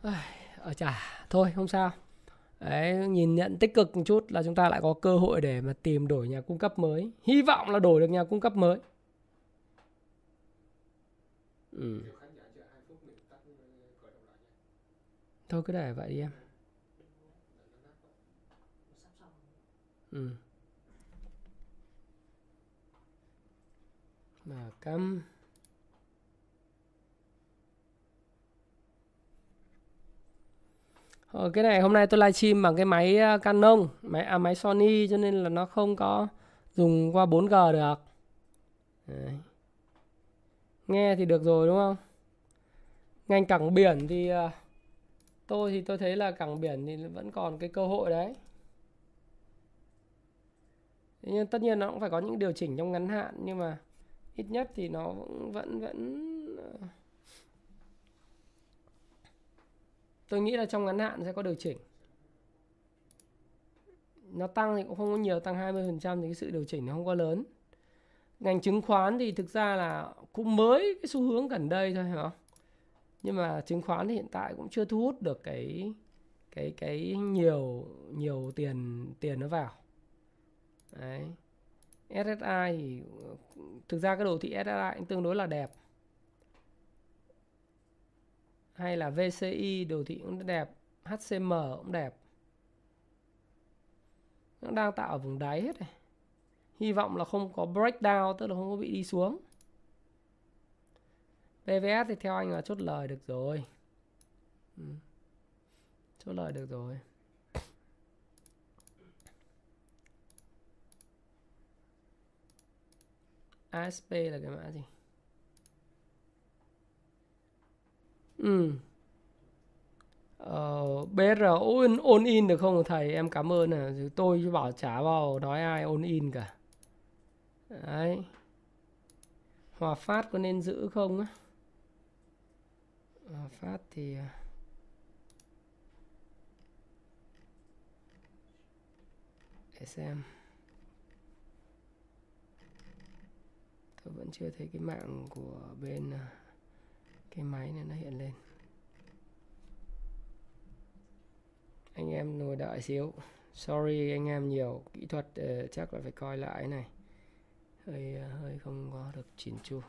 Ở ờ, chả thôi không sao. Đấy, nhìn nhận tích cực một chút là chúng ta lại có cơ hội để mà tìm đổi nhà cung cấp mới. Hy vọng là đổi được nhà cung cấp mới. Ừ. thôi cứ để vậy đi em ừ mà cắm Ờ, cái này hôm nay tôi livestream bằng cái máy ờ, Canon, máy à, máy Sony cho nên là nó không có dùng qua 4G được. Đấy. Nghe thì được rồi đúng không? Ngành cảng biển thì uh, tôi thì tôi thấy là cảng biển thì vẫn còn cái cơ hội đấy. nhưng tất nhiên nó cũng phải có những điều chỉnh trong ngắn hạn, nhưng mà ít nhất thì nó vẫn vẫn vẫn tôi nghĩ là trong ngắn hạn sẽ có điều chỉnh. Nó tăng thì cũng không có nhiều, tăng 20% thì cái sự điều chỉnh nó không có lớn. Ngành chứng khoán thì thực ra là cũng mới cái xu hướng gần đây thôi phải không nhưng mà chứng khoán thì hiện tại cũng chưa thu hút được cái cái cái nhiều nhiều tiền tiền nó vào. Đấy. SSI thì thực ra cái đồ thị SSI cũng tương đối là đẹp. Hay là VCI đồ thị cũng đẹp HCM cũng đẹp. Nó đang tạo ở vùng đáy hết này. Hy vọng là không có breakdown, tức là không có bị đi xuống. PVS thì theo anh là chốt lời được rồi. Ừ. chốt lời được rồi. ASP là cái mã gì? Ừ. Ờ, BR ôn, ôn in được không thầy? Em cảm ơn à tôi bảo trả vào nói ai ôn in cả. Đấy. Hòa phát có nên giữ không á? À, phát thì à, để xem. Tôi vẫn chưa thấy cái mạng của bên à, cái máy này nó hiện lên. Anh em ngồi đợi xíu. Sorry anh em nhiều kỹ thuật uh, chắc là phải coi lại này. Hơi uh, hơi không có được chỉnh chu.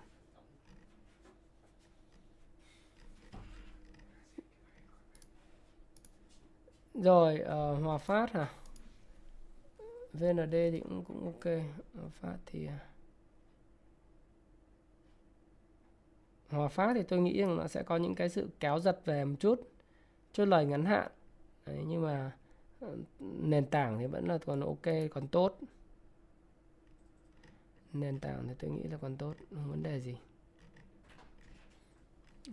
Rồi uh, hòa phát hả? VND thì cũng cũng ok. Hòa phát thì uh, Hòa Phát thì tôi nghĩ rằng nó sẽ có những cái sự kéo giật về một chút chốt lời ngắn hạn. Đấy, nhưng mà ờ, nền tảng thì vẫn là còn ok còn tốt. Nền tảng thì tôi nghĩ là còn tốt không vấn đề gì.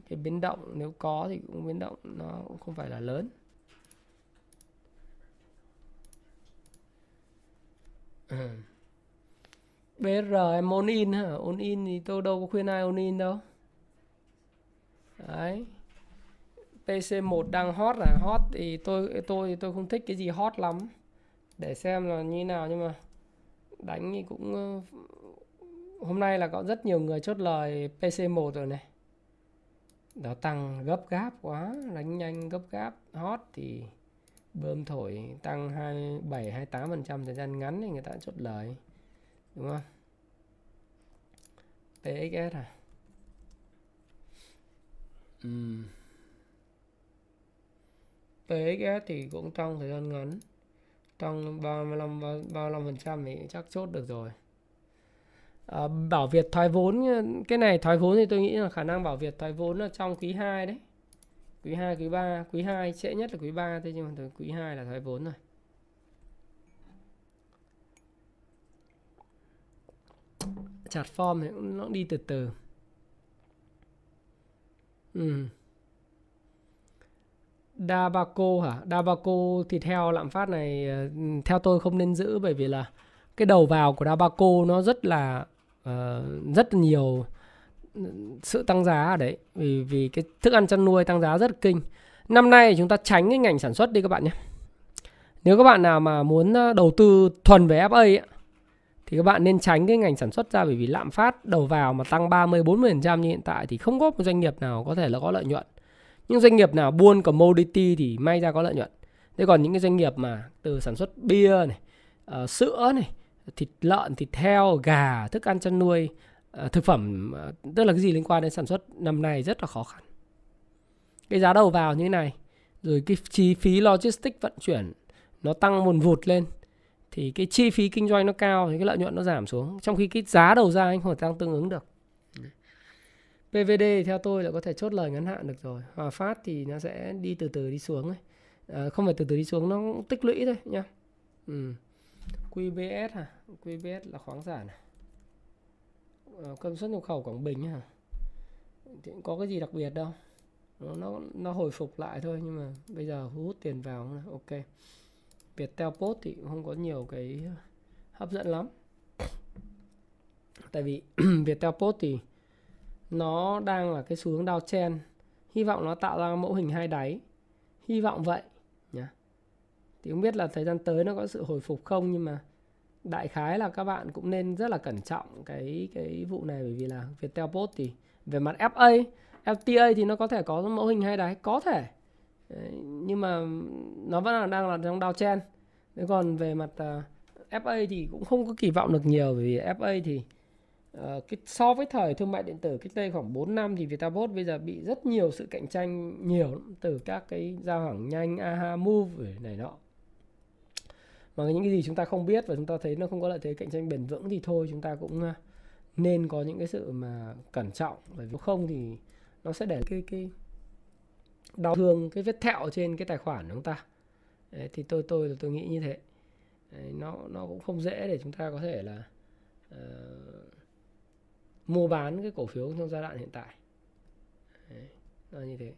Cái biến động nếu có thì cũng biến động nó cũng không phải là lớn. BR em ôn in hả? Ôn in thì tôi đâu có khuyên ai ôn in đâu. Đấy. PC1 đang hot là hot thì tôi tôi tôi không thích cái gì hot lắm. Để xem là như nào nhưng mà đánh thì cũng ờ, hôm nay là có rất nhiều người chốt lời PC1 rồi này. Nó tăng gấp gáp quá, đánh nhanh gấp gáp, hot thì bơm thổi tăng 27 28% thời gian ngắn thì người ta chốt lời. Đúng không? PXS à? uhm. PXS thì cũng trong thời gian ngắn trong 35 35 phần trăm thì chắc chốt được rồi à, bảo Việt thoái vốn cái này thoái vốn thì tôi nghĩ là khả năng bảo Việt thoái vốn là trong quý 2 đấy quý 2 quý 3 quý 2 trễ nhất là quý 3 thế nhưng mà quý 2 là thoái vốn rồi chart form thì nó đi từ từ Ừ. Dabaco hả? Dabaco thì theo lạm phát này ờ, theo tôi không nên giữ bởi vì là cái đầu vào của Dabaco nó rất là uh, rất nhiều sự tăng giá ở đấy vì vì cái thức ăn chăn nuôi tăng giá rất kinh. Năm nay chúng ta tránh cái ngành sản xuất đi các bạn nhé. Nếu các bạn nào mà muốn ờ, đầu tư thuần về FA ấy, thì các bạn nên tránh cái ngành sản xuất ra bởi vì lạm phát đầu vào mà tăng 30 40% như hiện tại thì không có một doanh nghiệp nào có thể là có lợi nhuận. Nhưng doanh nghiệp nào buôn commodity thì may ra có lợi nhuận. Thế còn những cái doanh nghiệp mà từ sản xuất bia này, uh, sữa này, thịt lợn, thịt heo, gà, thức ăn chăn nuôi, Ờ, thực phẩm ờ, tức là cái gì liên quan đến sản xuất năm nay rất là khó khăn. Cái giá đầu vào như thế này, rồi cái chi phí logistics vận chuyển nó tăng một vụt lên thì cái chi phí kinh doanh nó cao thì cái lợi nhuận nó giảm xuống trong khi cái giá đầu ra anh không thể tăng tương ứng được PVD theo tôi là có thể chốt lời ngắn hạn được rồi Hòa Phát thì nó sẽ đi từ từ đi xuống ấy. À, không phải từ từ đi xuống nó tích lũy thôi nhá ừ. QBS hả QBS là khoáng sản à? Ờ, công suất nhập khẩu Quảng Bình hả? Thì có cái gì đặc biệt đâu. Nó, nó nó hồi phục lại thôi nhưng mà bây giờ hút tiền vào ok. Viettel Post thì cũng không có nhiều cái hấp dẫn lắm. Tại vì Viettel Post thì nó đang là cái xu hướng downtrend hy vọng nó tạo ra mẫu hình hai đáy. Hy vọng vậy nhá. Thì không biết là thời gian tới nó có sự hồi phục không nhưng mà đại khái là các bạn cũng nên rất là cẩn trọng cái cái vụ này bởi vì là Viettel Post thì về mặt FA FTA thì nó có thể có mẫu hình hai đáy có thể. Đấy, nhưng mà nó vẫn là đang là trong downtrend thế còn về mặt à, uh, FA thì cũng không có kỳ vọng được nhiều bởi vì FA thì uh, cái so với thời thương mại điện tử cách đây khoảng 4 năm thì Vietabot bây giờ bị rất nhiều sự cạnh tranh nhiều từ các cái giao hàng nhanh AHA Move này nọ mà những cái gì chúng ta không biết và chúng ta thấy nó không có lợi thế cạnh tranh bền vững thì thôi chúng ta cũng à, nên có những cái sự mà cẩn trọng. Bởi vì không thì nó sẽ để cái cái đau thương cái vết thẹo trên cái tài khoản của chúng ta? Đấy, thì tôi tôi tôi nghĩ như thế. Đấy, nó nó cũng không dễ để chúng ta có thể là uh, mua bán cái cổ phiếu trong giai đoạn hiện tại. Đấy, nó như thế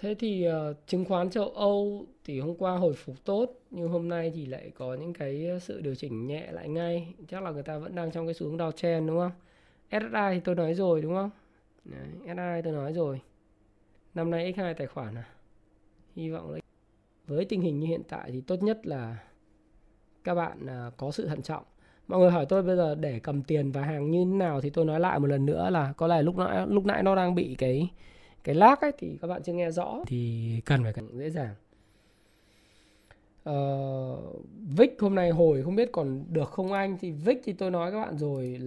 thế thì uh, chứng khoán châu Âu thì hôm qua hồi phục tốt nhưng hôm nay thì lại có những cái ờ, sự điều chỉnh nhẹ lại ngay. Chắc là người ta vẫn đang trong cái xu hướng chen đúng không? SSI thì tôi nói rồi đúng không? Đấy, SSI tôi nói rồi. Năm nay x2 tài khoản à? Hy vọng là với tình hình như hiện tại thì tốt nhất là các bạn uh, có sự thận trọng. Mọi người hỏi tôi bây giờ để cầm tiền và hàng như thế nào thì tôi nói lại một lần nữa là có lẽ lúc nãy lúc nãy nó đang bị cái cái lag ấy thì các bạn chưa nghe rõ. Thì cần phải cần dễ dàng. Uh, VIX hôm nay hồi không biết còn được không anh? Thì VIX thì tôi nói các bạn rồi.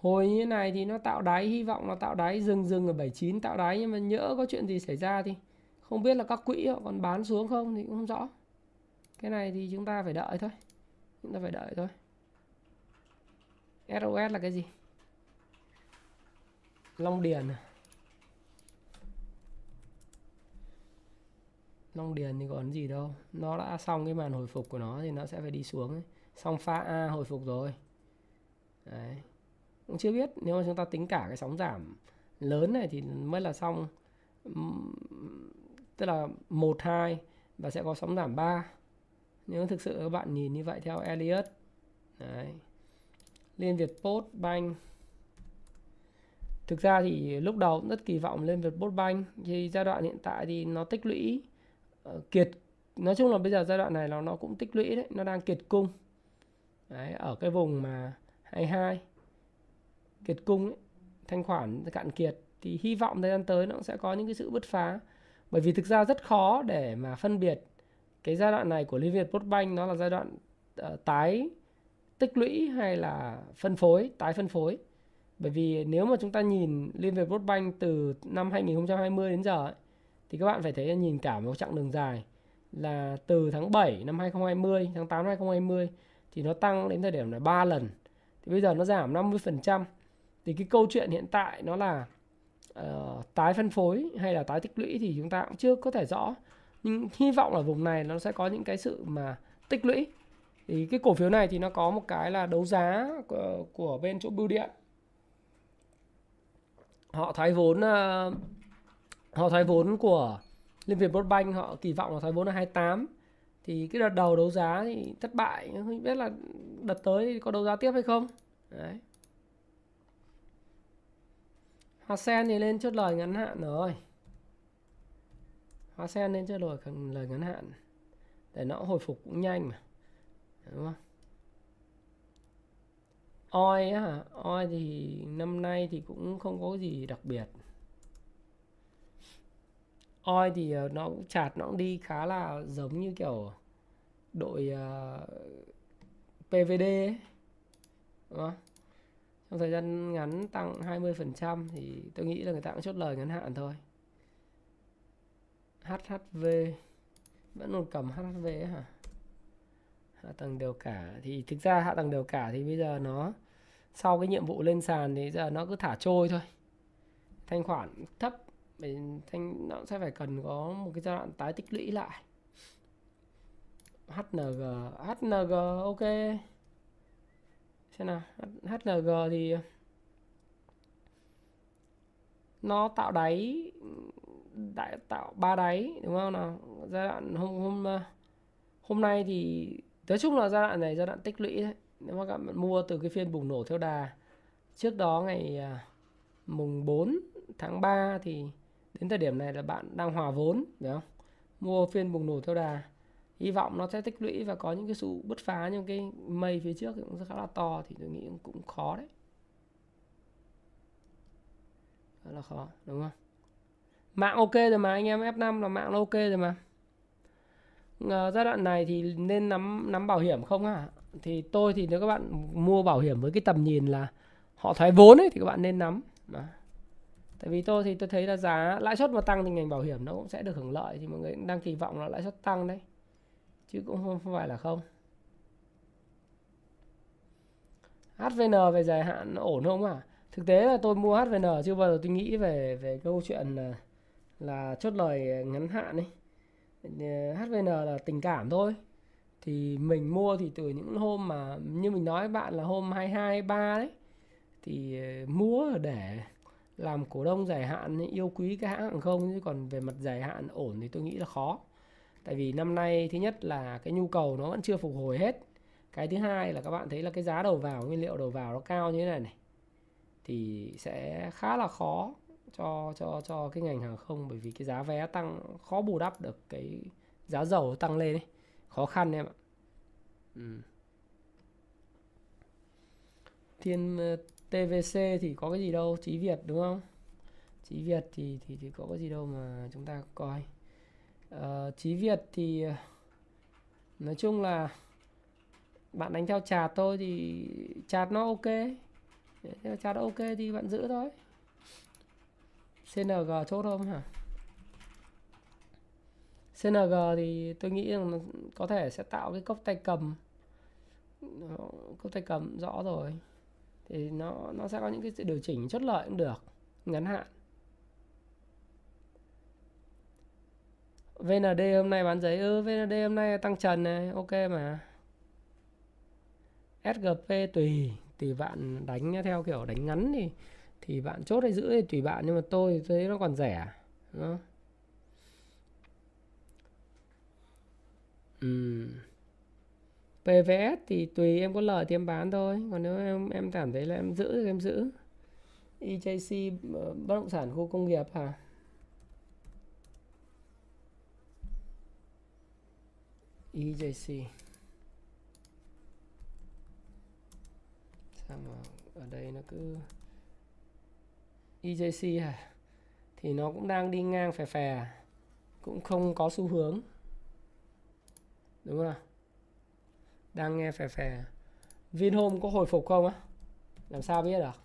Hồi như thế này thì nó tạo đáy hy vọng nó tạo đáy dừng dừng ở 79 tạo đáy nhưng mà nhỡ có chuyện gì xảy ra thì không biết là các quỹ họ còn bán xuống không thì cũng không rõ. Cái này thì chúng ta phải đợi thôi. Chúng ta phải đợi thôi. SOS là cái gì? Long Điền à Long Điền thì còn gì đâu. Nó đã xong cái màn hồi phục của nó Thì nó sẽ phải đi xuống ấy. Xong pha A hồi phục rồi. Đấy. Cũng chưa biết Nếu mà chúng ta tính cả cái sóng giảm lớn này Thì mới là xong. Tức là 1, 2 Và sẽ có sóng giảm 3 Nếu thực sự các bạn nhìn như vậy theo Elliot Đấy. Liên Việt Post Bank. Thực ra thì lúc đầu cũng rất kỳ vọng lên Việt Post Bank. Thì giai đoạn hiện tại thì nó tích lũy Ờ, kiệt nói chung là bây giờ giai đoạn này nó nó cũng tích lũy đấy nó đang kiệt cung đấy, ở cái vùng mà 22 kiệt cung ấy, thanh khoản cạn kiệt thì hy vọng thời gian tới nó sẽ có những cái sự bứt phá bởi vì thực ra rất khó để mà phân biệt cái giai đoạn này của Liên Việt Postbank nó là giai đoạn uh, tái tích lũy hay là phân phối, tái phân phối. Bởi vì nếu mà chúng ta nhìn Liên Việt Postbank từ năm 2020 đến giờ ấy, thì các bạn phải thấy nhìn cả một chặng đường dài là từ tháng 7 năm 2020, tháng 8 năm 2020 thì nó tăng đến thời điểm là 3 lần. Thì bây giờ nó giảm 50%. Thì cái câu chuyện hiện tại nó là uh, tái phân phối hay là tái tích lũy thì chúng ta cũng chưa có thể rõ. Nhưng hy vọng là vùng này nó sẽ có những cái sự mà tích lũy thì cái cổ phiếu này thì nó có một cái là đấu giá của, của bên chỗ bưu điện họ thoái vốn uh, họ thoái vốn của Liên Việt Bank họ kỳ vọng là thoái vốn là 28 thì cái đợt đầu đấu giá thì thất bại không biết là đợt tới có đấu giá tiếp hay không? Đấy. Hoa sen thì lên chốt lời ngắn hạn rồi. Hoa sen lên chốt lời, lời ngắn hạn để nó hồi phục cũng nhanh mà. Đúng không? Oi á hả? Oi thì năm nay thì cũng không có gì đặc biệt oi thì ờ, nó cũng chạt nó cũng đi khá là giống như kiểu đội ờ, uh, PVD ấy. Đúng không? Trong thời gian ngắn tăng 20% thì tôi nghĩ là người ta cũng chốt lời ngắn hạn thôi. HHV vẫn còn cầm HHV ấy hả? hạ tầng đều cả thì thực ra hạ tầng đều cả thì bây giờ nó sau cái nhiệm vụ lên sàn thì giờ nó cứ thả trôi thôi thanh khoản thấp thanh, nó sẽ phải cần có một cái giai đoạn tái tích lũy lại. HNG HNG ok. Xem nào HNG thì nó tạo đáy, đại, tạo ba đáy, đúng không nào? Giai đoạn hôm hôm hôm nay thì, nói chung là giai đoạn này giai đoạn tích lũy đấy. Nếu mà các bạn mua từ cái phiên bùng nổ theo đà, trước đó ngày à, mùng 4 tháng 3 thì đến thời điểm này là bạn đang hòa vốn phải không? Mua phiên bùng nổ theo đà. Hy vọng nó sẽ tích lũy và có những cái sự bứt phá những cái mây phía trước cũng rất khá là to thì tôi nghĩ cũng khó đấy. Rất là khó đúng không? Mạng ok rồi mà anh em F5 là mạng ok rồi mà. À, giai đoạn này thì nên nắm nắm bảo hiểm không hả? Thì tôi thì nếu các bạn mua bảo hiểm với cái tầm nhìn là họ thoái vốn ấy thì các bạn nên nắm. Đó tại vì tôi thì tôi thấy là giá lãi suất mà tăng thì ngành bảo hiểm nó cũng sẽ được hưởng lợi thì mọi người đang kỳ vọng là lãi suất tăng đấy. Chứ cũng không, phải là không. HVN về dài hạn nó ổn không à thực tế là tôi mua HVN chưa bao giờ tôi nghĩ về về câu chuyện là, là chốt lời ngắn hạn ấy. HVN là tình cảm thôi. Thì mình mua thì từ những hôm mà như mình nói với bạn là hôm 22 23 đấy thì ờ, mua để làm cổ đông dài hạn yêu quý cái hãng hàng không chứ còn về mặt dài hạn ổn thì tôi nghĩ là khó. Tại vì năm nay thứ nhất là cái nhu cầu nó vẫn chưa phục hồi hết. Cái thứ hai là các bạn thấy là cái giá đầu vào nguyên liệu đầu vào nó cao như thế này này thì sẽ khá là khó cho cho cho cái ngành hàng không bởi vì cái giá vé tăng khó bù đắp được cái giá dầu tăng lên ấy. Khó khăn em ạ. Ừ. thiên ờ, tvc thì có cái gì đâu chí việt đúng không? Chí việt thì thì thì có cái gì đâu mà chúng ta coi. Uh, chí việt thì ờ, nói chung là bạn đánh theo chạt tôi thì chạt nó ok. Chạt ok thì bạn giữ thôi. CNG chốt không hả? CNG thì tôi nghĩ rằng có thể sẽ tạo cái cốc tay cầm. Ờ, cốc tay cầm rõ rồi thì nó nó sẽ có những cái sự điều chỉnh chốt lợi cũng được, ngắn hạn VND hôm nay bán giấy ừ VND hôm nay tăng trần này, ok mà SGP tùy tùy bạn đánh theo kiểu đánh ngắn thì thì bạn chốt hay giữ thì tùy bạn, nhưng mà tôi thấy nó còn rẻ, đúng không? Ừ. PVS thì tùy em có lời thì em bán thôi. Còn nếu em em cảm thấy là em giữ thì em giữ. EJC ờ, bất động sản khu công nghiệp hả? EJC sao mà ở đây nó cứ EJC hả? Thì nó cũng đang đi ngang phè phè, cũng không có xu hướng. Đúng không đang nghe phè phè. Vinhome có hồi phục không á? Làm sao biết được?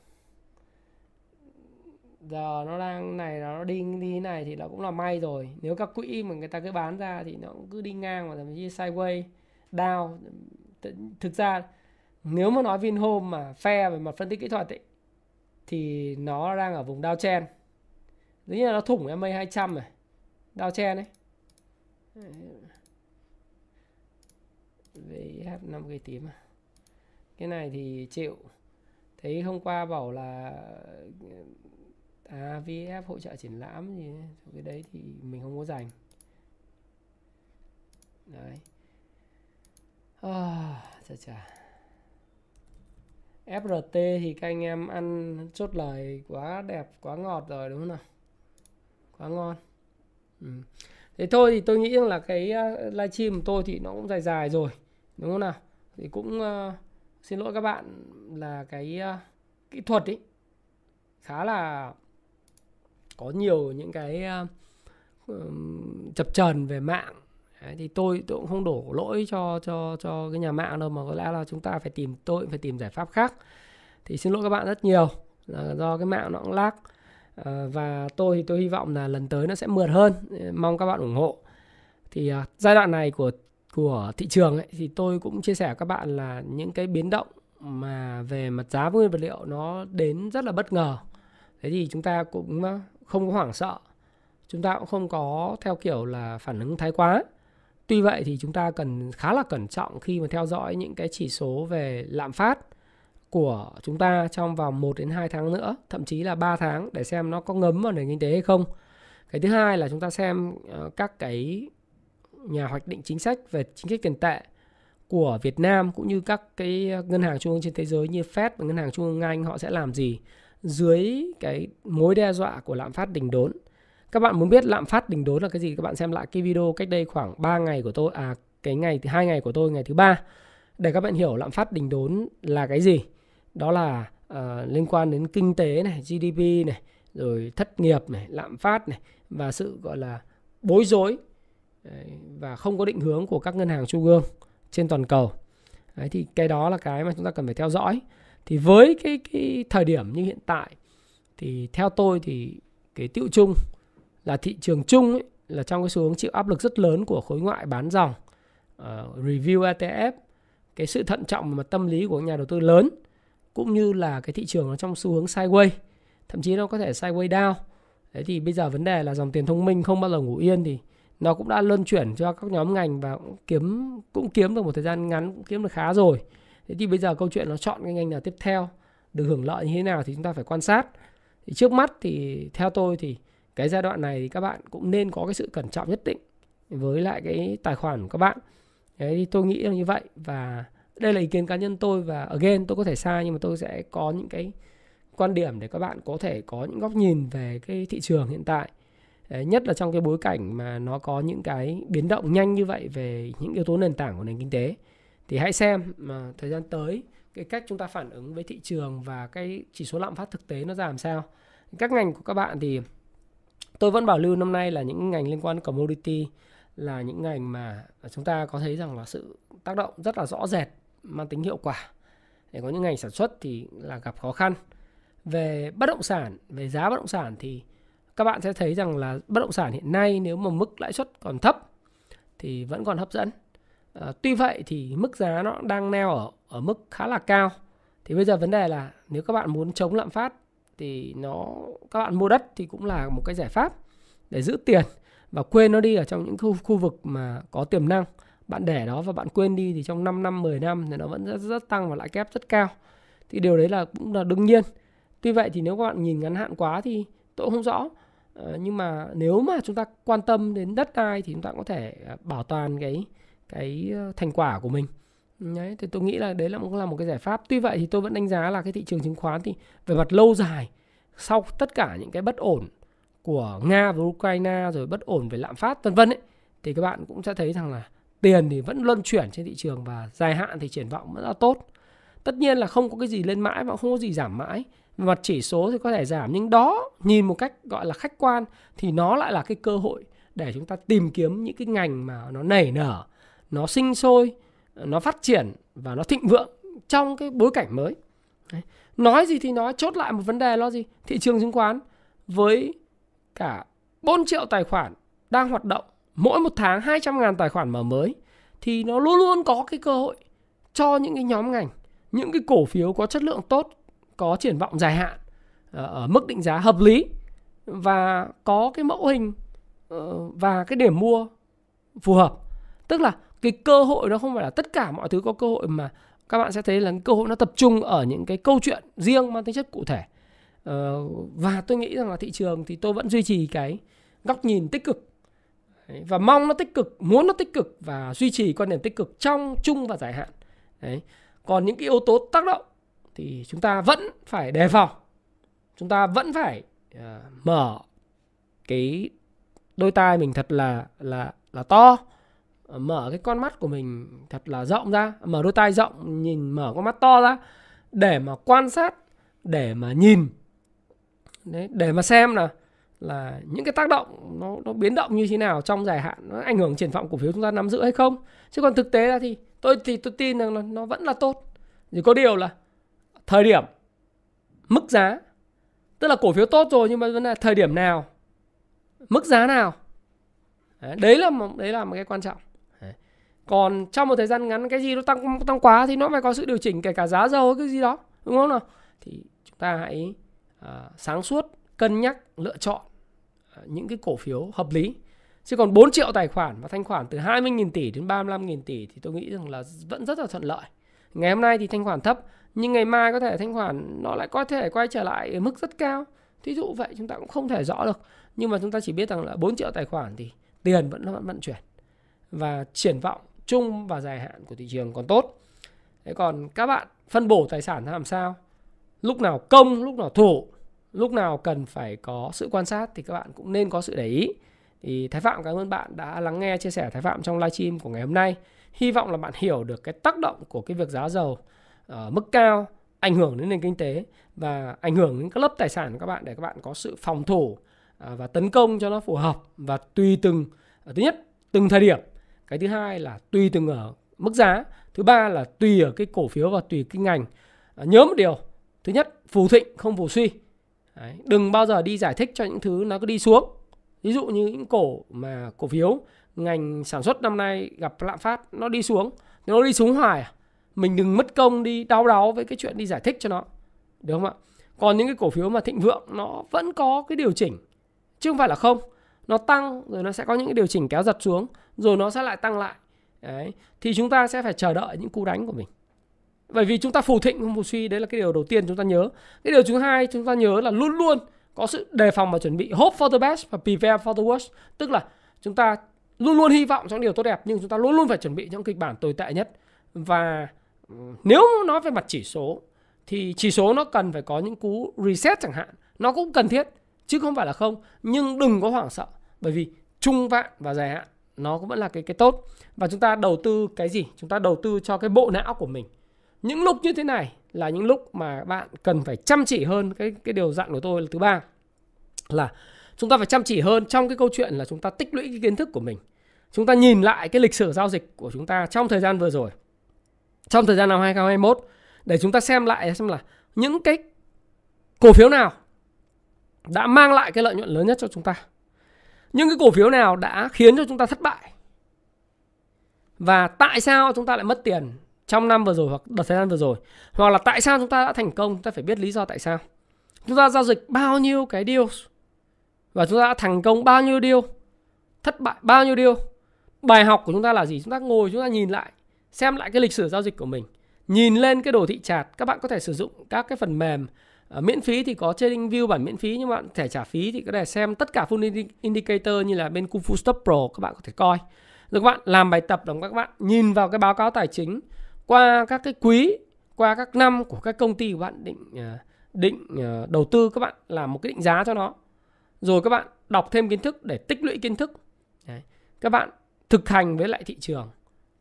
Giờ nó đang này nó đi đi này thì nó cũng là may rồi. Nếu các quỹ mà người ta cứ bán ra thì nó cũng cứ đi ngang mà thậm chí sideways down. Thực ra nếu mà nói Vinhome mà phe về mặt phân tích kỹ thuật ấy, thì nó đang ở vùng downtrend giống như là nó thủng MA 200 này downtrend ấy. Ừ, VH 5 cây tím à cái này thì chịu thấy hôm qua bảo là à VF hỗ trợ triển lãm gì cái đấy thì mình không có dành đấy. À, chà chà. FRT thì các anh em ăn chốt lời quá đẹp quá ngọt rồi đúng không nào? Quá ngon. Ừ. thế thôi thì tôi nghĩ là cái à, livestream của tôi thì nó cũng dài dài rồi đúng không nào? Thì cũng uh, xin lỗi các bạn là cái uh, kỹ thuật ấy khá là có nhiều những cái uh, chập trần về mạng. Đấy, thì tôi tôi cũng không đổ lỗi cho cho cho cái nhà mạng đâu mà có lẽ là chúng ta phải tìm tôi phải tìm giải pháp khác. Thì xin lỗi các bạn rất nhiều là do cái mạng nó cũng lag. À, và tôi thì tôi hy vọng là lần tới nó sẽ mượt hơn. Mong các bạn ủng hộ. Thì à, giai đoạn này của của thị trường ấy, thì tôi cũng chia sẻ các bạn là những cái biến động mà về mặt giá nguyên vật liệu nó đến rất là bất ngờ. Thế thì chúng ta cũng ờ, không có hoảng sợ. Chúng ta cũng không có theo kiểu là phản ứng thái quá. Tuy vậy thì chúng ta cần khá là cẩn trọng khi mà theo dõi những cái chỉ số về lạm phát của chúng ta trong vòng 1 đến 2 tháng nữa, thậm chí là 3 tháng để xem nó có ngấm vào nền kinh tế hay không. Cái thứ hai là chúng ta xem ờ, các cái nhà hoạch định chính sách về chính sách tiền tệ của Việt Nam cũng như các cái ngân hàng trung ương trên thế giới như Fed và ngân hàng trung ương Anh họ sẽ làm gì dưới cái mối đe dọa của lạm phát đỉnh đốn. Các bạn muốn biết lạm phát đỉnh đốn là cái gì? Các bạn xem lại cái video cách đây khoảng 3 ngày của tôi à cái ngày thứ hai ngày của tôi ngày thứ ba để các bạn hiểu lạm phát đỉnh đốn là cái gì. Đó là uh, liên quan đến kinh tế này, GDP này, rồi thất nghiệp này, lạm phát này và sự gọi là bối rối và không có định hướng của các ngân hàng trung ương trên toàn cầu. Đấy, thì cái đó là cái mà chúng ta cần phải theo dõi. Thì với cái cái thời điểm như hiện tại thì theo tôi thì cái tiệu chung là thị trường chung ấy, là trong cái xu hướng chịu áp lực rất lớn của khối ngoại bán dòng, uh, review ETF, cái sự thận trọng và tâm lý của nhà đầu tư lớn cũng như là cái thị trường nó trong xu hướng sideways, thậm chí nó có thể sideways down. Đấy thì bây giờ vấn đề là dòng tiền thông minh không bao giờ ngủ yên thì nó cũng đã luân chuyển cho các nhóm ngành và cũng kiếm cũng kiếm được một thời gian ngắn, cũng kiếm được khá rồi. Thế thì bây giờ câu chuyện nó chọn cái ngành nào tiếp theo, được hưởng lợi như thế nào thì chúng ta phải quan sát. Thì trước mắt thì theo tôi thì cái giai đoạn này thì các bạn cũng nên có cái sự cẩn trọng nhất định với lại cái tài khoản của các bạn. Đấy, thì tôi nghĩ là như vậy và đây là ý kiến cá nhân tôi và again, tôi có thể sai nhưng mà tôi sẽ có những cái quan điểm để các bạn có thể có những góc nhìn về cái thị trường hiện tại nhất là trong cái bối cảnh mà nó có những cái biến động nhanh như vậy về những yếu tố nền tảng của nền kinh tế. Thì hãy xem mà thời gian tới, cái cách chúng ta phản ứng với thị trường và cái chỉ số lạm phát thực tế nó ra làm sao. Các ngành của các bạn thì tôi vẫn bảo lưu năm nay là những ngành liên quan commodity là những ngành mà chúng ta có thấy rằng là sự tác động rất là rõ rệt, mang tính hiệu quả. Để có những ngành sản xuất thì là gặp khó khăn. Về bất động sản, về giá bất động sản thì các bạn sẽ thấy rằng là bất động sản hiện nay nếu mà mức lãi suất còn thấp thì vẫn còn hấp dẫn. À, tuy vậy thì mức giá nó đang neo ở ở mức khá là cao. Thì bây giờ vấn đề là nếu các bạn muốn chống lạm phát thì nó các bạn mua đất thì cũng là một cái giải pháp để giữ tiền và quên nó đi ở trong những khu, khu vực mà có tiềm năng. Bạn để đó và bạn quên đi thì trong 5 năm 10 năm thì nó vẫn rất, rất tăng và lãi kép rất cao. Thì điều đấy là cũng là đương nhiên. Tuy vậy thì nếu các bạn nhìn ngắn hạn quá thì tôi cũng không rõ Ờ, nhưng mà nếu mà chúng ta quan tâm đến đất đai thì chúng ta có thể à, bảo toàn cái cái ờ, thành quả của mình. Đấy, thì tôi nghĩ là đấy là cũng là một cái giải pháp. Tuy vậy thì tôi vẫn đánh giá là cái thị trường chứng khoán thì về mặt lâu dài, sau tất cả những cái bất ổn của nga và ukraine, rồi bất ổn về lạm phát, vân vân ấy, thì các bạn cũng sẽ thấy rằng là tiền thì vẫn luân chuyển trên thị trường và dài hạn thì triển vọng vẫn là tốt. Tất nhiên là không có cái gì lên mãi và không có gì giảm mãi mặt chỉ số thì có thể giảm, nhưng đó nhìn một cách gọi là khách quan thì nó lại là cái cơ hội để chúng ta tìm kiếm những cái ngành mà nó nảy nở, nó sinh sôi, nó phát triển và nó thịnh vượng trong cái bối cảnh mới Đấy. nói gì thì nói, chốt lại một vấn đề lo gì thị trường chứng khoán với cả 4 triệu tài khoản đang hoạt động, mỗi một tháng 200 ngàn tài khoản mở mới, thì nó luôn luôn có cái cơ hội cho những cái nhóm ngành, những cái cổ phiếu có chất lượng tốt có triển vọng dài hạn ờ, ở mức định giá hợp lý và có cái mẫu hình ờ, và cái điểm mua phù hợp. Tức là cái cơ hội nó không phải là tất cả mọi thứ có cơ hội mà các bạn sẽ thấy là cơ hội nó tập trung ở những cái câu chuyện riêng mang tính chất cụ thể. Ờ, và tôi nghĩ rằng là thị trường thì tôi vẫn duy trì cái góc nhìn tích cực. Và mong nó tích cực, muốn nó tích cực và duy trì quan điểm tích cực trong, chung và dài hạn. Đấy, còn những cái yếu tố tác động thì chúng ta vẫn phải đề phòng. Chúng ta vẫn phải uh, mở cái đôi tai mình thật là là là to mở cái con mắt của mình thật là rộng ra mở đôi tai rộng nhìn mở con mắt to ra để mà quan sát để mà nhìn. Đấy để mà xem là là những cái tác động nó nó biến động như thế nào trong dài hạn nó ảnh hưởng triển vọng cổ phiếu chúng ta nắm giữ hay không. Chứ còn thực tế là thì tôi thì tôi tin rằng là nó vẫn là tốt. Chỉ có điều là thời điểm. Mức giá. Tức là cổ phiếu tốt rồi nhưng mà vấn đề thời điểm nào. Mức giá nào. Đấy, là một đấy là một cái quan trọng. Còn trong một thời gian ngắn cái gì nó tăng tăng quá thì nó phải có sự điều chỉnh kể cả giá dầu hay cái gì đó đúng không nào? Thì chúng ta hãy uh, sáng suốt cân nhắc lựa chọn uh, những cái cổ phiếu hợp lý. Chứ còn 4 triệu tài khoản và thanh khoản từ 20.000 tỷ đến 35.000 tỷ thì tôi nghĩ rằng là vẫn rất là thuận lợi. Ngày hôm nay thì thanh khoản thấp nhưng ngày mai có thể thanh khoản nó lại có thể quay trở lại ở mức rất cao. Thí dụ vậy, chúng ta cũng không thể rõ được. Nhưng mà chúng ta chỉ biết rằng là 4 triệu tài khoản thì tiền vẫn vẫn vận chuyển. Và triển vọng chung và dài hạn của thị trường còn tốt. Thế còn các bạn phân bổ tài sản làm sao? Lúc nào công, lúc nào thủ, lúc nào cần phải có sự quan sát thì các bạn cũng nên có sự để ý. Thì Thái Phạm, cảm ơn bạn đã lắng nghe chia sẻ Thái Phạm trong livestream của ngày hôm nay. Hy vọng là bạn hiểu được cái tác động của cái việc giá dầu ở mức cao ảnh hưởng đến nền kinh tế và ảnh hưởng đến các lớp tài sản của các bạn để các bạn có sự phòng thủ à, và tấn công cho nó phù hợp và tùy từng à, thứ nhất từng thời điểm. Cái thứ hai là tùy từng ở mức giá. Thứ ba là tùy ở cái cổ phiếu và tùy cái ngành. À, nhớ một điều thứ nhất phù thịnh không phù suy. Đấy, đừng bao giờ đi giải thích cho những thứ nó cứ đi xuống. Ví dụ như những cổ mà cổ phiếu ngành sản xuất năm nay gặp lạm phát nó đi xuống. Nó đi xuống hoài à mình đừng mất công đi đau đáu với cái chuyện đi giải thích cho nó. Được không ạ? Còn những cái cổ phiếu mà thịnh vượng, nó vẫn có cái điều chỉnh. Chứ không phải là không. Nó tăng rồi nó sẽ có những cái điều chỉnh kéo giật xuống, rồi nó sẽ lại tăng lại. Đấy. Thì chúng ta sẽ phải chờ đợi những cú đánh của mình. Bởi vì chúng ta phù thịnh, không phù suy, đấy là cái điều đầu tiên chúng ta nhớ. Cái điều thứ hai chúng ta nhớ là luôn luôn có sự đề phòng và chuẩn bị hope for the best và prepare for the worst. Tức là chúng ta luôn luôn hy vọng trong điều tốt đẹp, nhưng chúng ta luôn luôn phải chuẩn bị những kịch bản tồi tệ nhất. Và nếu nói về mặt chỉ số, thì chỉ số nó cần phải có những cú reset chẳng hạn. Nó cũng cần thiết, chứ không phải là không. Nhưng đừng có hoảng sợ, bởi vì trung vạn và dài hạn, nó cũng vẫn là cái cái tốt. Và chúng ta đầu tư cái gì? Chúng ta đầu tư cho cái bộ não của mình. Những lúc như thế này là những lúc mà bạn cần phải chăm chỉ hơn. Cái cái điều dặn của tôi là thứ ba, là chúng ta phải chăm chỉ hơn trong cái câu chuyện là chúng ta tích lũy cái kiến thức của mình. Chúng ta nhìn lại cái lịch sử giao dịch của chúng ta trong thời gian vừa rồi trong thời gian năm 2021 để chúng ta xem lại xem là những cái cổ phiếu nào đã mang lại cái lợi nhuận lớn nhất cho chúng ta. Những cái cổ phiếu nào đã khiến cho chúng ta thất bại. Và tại sao chúng ta lại mất tiền trong năm vừa rồi hoặc đợt thời gian vừa rồi. Hoặc là tại sao chúng ta đã thành công, chúng ta phải biết lý do tại sao. Chúng ta giao dịch bao nhiêu cái deal và chúng ta đã thành công bao nhiêu deal, thất bại bao nhiêu deal. Bài học của chúng ta là gì? Chúng ta ngồi chúng ta nhìn lại xem lại cái lịch sử giao dịch của mình. Nhìn lên cái đồ thị chart các bạn có thể sử dụng các cái phần mềm uh, miễn phí thì có trading view bản miễn phí nhưng bạn thể trả phí thì có thể xem tất cả full indicator như là bên Kung Fu Stop Pro các bạn có thể coi. Rồi các bạn làm bài tập đồng các bạn nhìn vào cái báo cáo tài chính qua các cái quý qua các năm của các công ty của bạn định uh, định uh, đầu tư các bạn làm một cái định giá cho nó. Rồi các bạn đọc thêm kiến thức để tích lũy kiến thức. Đấy. các bạn thực hành với lại thị trường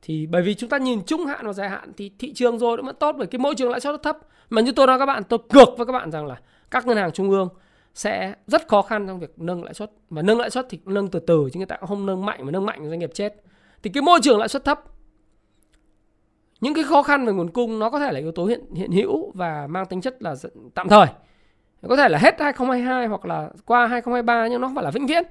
thì bởi vì chúng ta nhìn trung hạn và dài hạn thì thị trường rồi nó vẫn tốt bởi cái môi trường lãi suất thấp. Mà như tôi nói các bạn, tôi cược với các bạn rằng là các ngân hàng trung ương sẽ rất khó khăn trong việc nâng lãi suất. Mà nâng lãi suất thì nâng từ từ chứ người ta cũng không nâng mạnh mà nâng mạnh doanh nghiệp chết. Thì cái môi trường lãi suất thấp, những cái khó khăn về nguồn cung nó có thể là yếu tố hiện hiện hữu và mang tính chất là tạm thời. Có thể là hết 2022 hoặc là qua 2023 nhưng nó không phải là vĩnh viễn.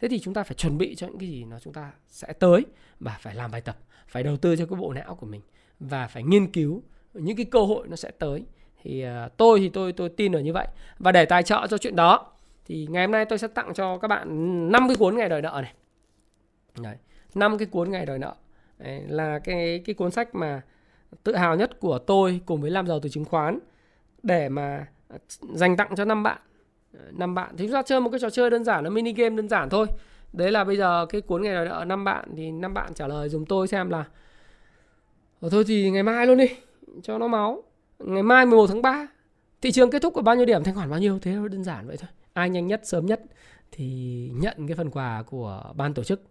Thế thì chúng ta phải chuẩn bị cho những cái gì nó chúng ta sẽ tới và phải làm bài tập phải đầu tư cho cái bộ não của mình và phải nghiên cứu những cái cơ hội nó sẽ tới. Thì uh, tôi thì tôi tôi tin ở như vậy. Và để tài trợ cho chuyện đó thì ngày hôm nay tôi sẽ tặng cho các bạn 5 cái cuốn ngày đòi nợ này. Đấy, 5 cái cuốn ngày đòi nợ. Đấy, là cái cái cuốn sách mà tự hào nhất của tôi cùng với làm giàu từ chứng khoán để mà dành tặng cho năm bạn. Ờ, năm bạn. Thì chúng ta chơi một cái trò chơi đơn giản là mini game đơn giản thôi đấy là bây giờ cái cuốn ngày nợ năm bạn thì năm bạn trả lời dùm tôi xem là Ở thôi thì ngày mai luôn đi, cho nó máu. Ngày mai 11 tháng 3 thị trường kết thúc ở bao nhiêu điểm? Thanh khoản bao nhiêu? Thế đơn giản vậy thôi. Ai nhanh nhất, sớm nhất thì nhận cái phần quà của ban tổ chức.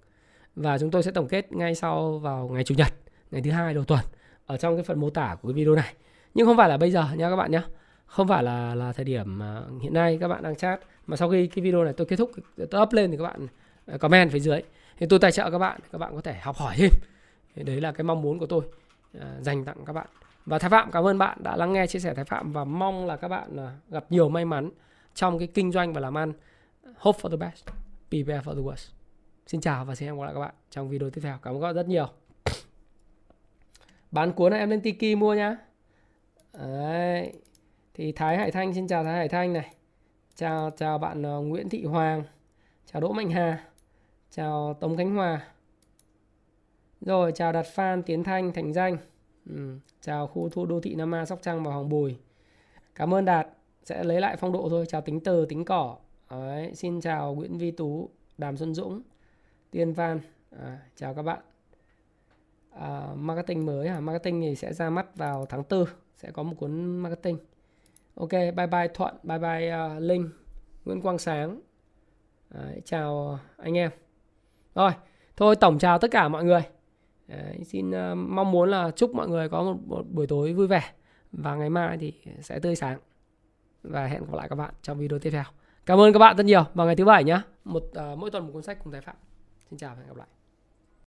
Và chúng tôi sẽ tổng kết ngay sau vào ngày chủ nhật, ngày thứ hai đầu tuần ở trong cái phần mô tả của cái video này. Nhưng không phải là bây giờ nha các bạn nhé không phải là là thời điểm hiện nay các bạn đang chat. Mà sau khi cái video này tôi kết thúc, tôi up lên thì các bạn comment phía dưới. Thì tôi tài trợ các bạn các bạn có thể học hỏi thêm. Thì đấy là cái mong muốn của tôi à, dành tặng các bạn. Và thái phạm, cảm ơn bạn đã lắng nghe chia sẻ thái phạm và mong là các bạn à, gặp nhiều may mắn trong cái kinh doanh và làm ăn. Hope for the best. Prepare for the worst. Xin chào và xin hẹn gặp lại các bạn trong video tiếp theo. Cảm ơn các bạn rất nhiều. Bán cuốn này em lên Tiki mua nhá. Đấy. thì Thái Hải Thanh, xin chào Thái Hải Thanh này. Chào chào bạn à, Nguyễn Thị Hoàng. Chào Đỗ Mạnh Hà chào Tống Khánh Hòa. Rồi chào Đạt Phan Tiến Thanh Thành Danh. Ừ. chào khu thu đô thị Nam A, Sóc Trăng và Hoàng Bùi. Cảm ơn Đạt. Sẽ lấy lại phong độ thôi. Chào tính từ tính cỏ. Đấy. xin chào Nguyễn Vi Tú Đàm Xuân Dũng Tiên Phan. À, chào các bạn. À, marketing mới à marketing thì sẽ ra mắt vào tháng 4 sẽ có một cuốn marketing. Ok bye bye thuận bye bye uh, linh nguyễn quang sáng. Đấy, chào anh em rồi thôi tổng chào tất cả mọi người. Đấy, xin uh, mong muốn là chúc mọi người có một, một buổi tối vui vẻ. Và ngày mai thì sẽ tươi sáng. Và hẹn gặp lại các bạn trong video tiếp theo. Cảm ơn các bạn rất nhiều. Vào ngày thứ bảy nhé một uh, mỗi tuần một cuốn sách cùng tài phạm. Xin chào và hẹn gặp lại.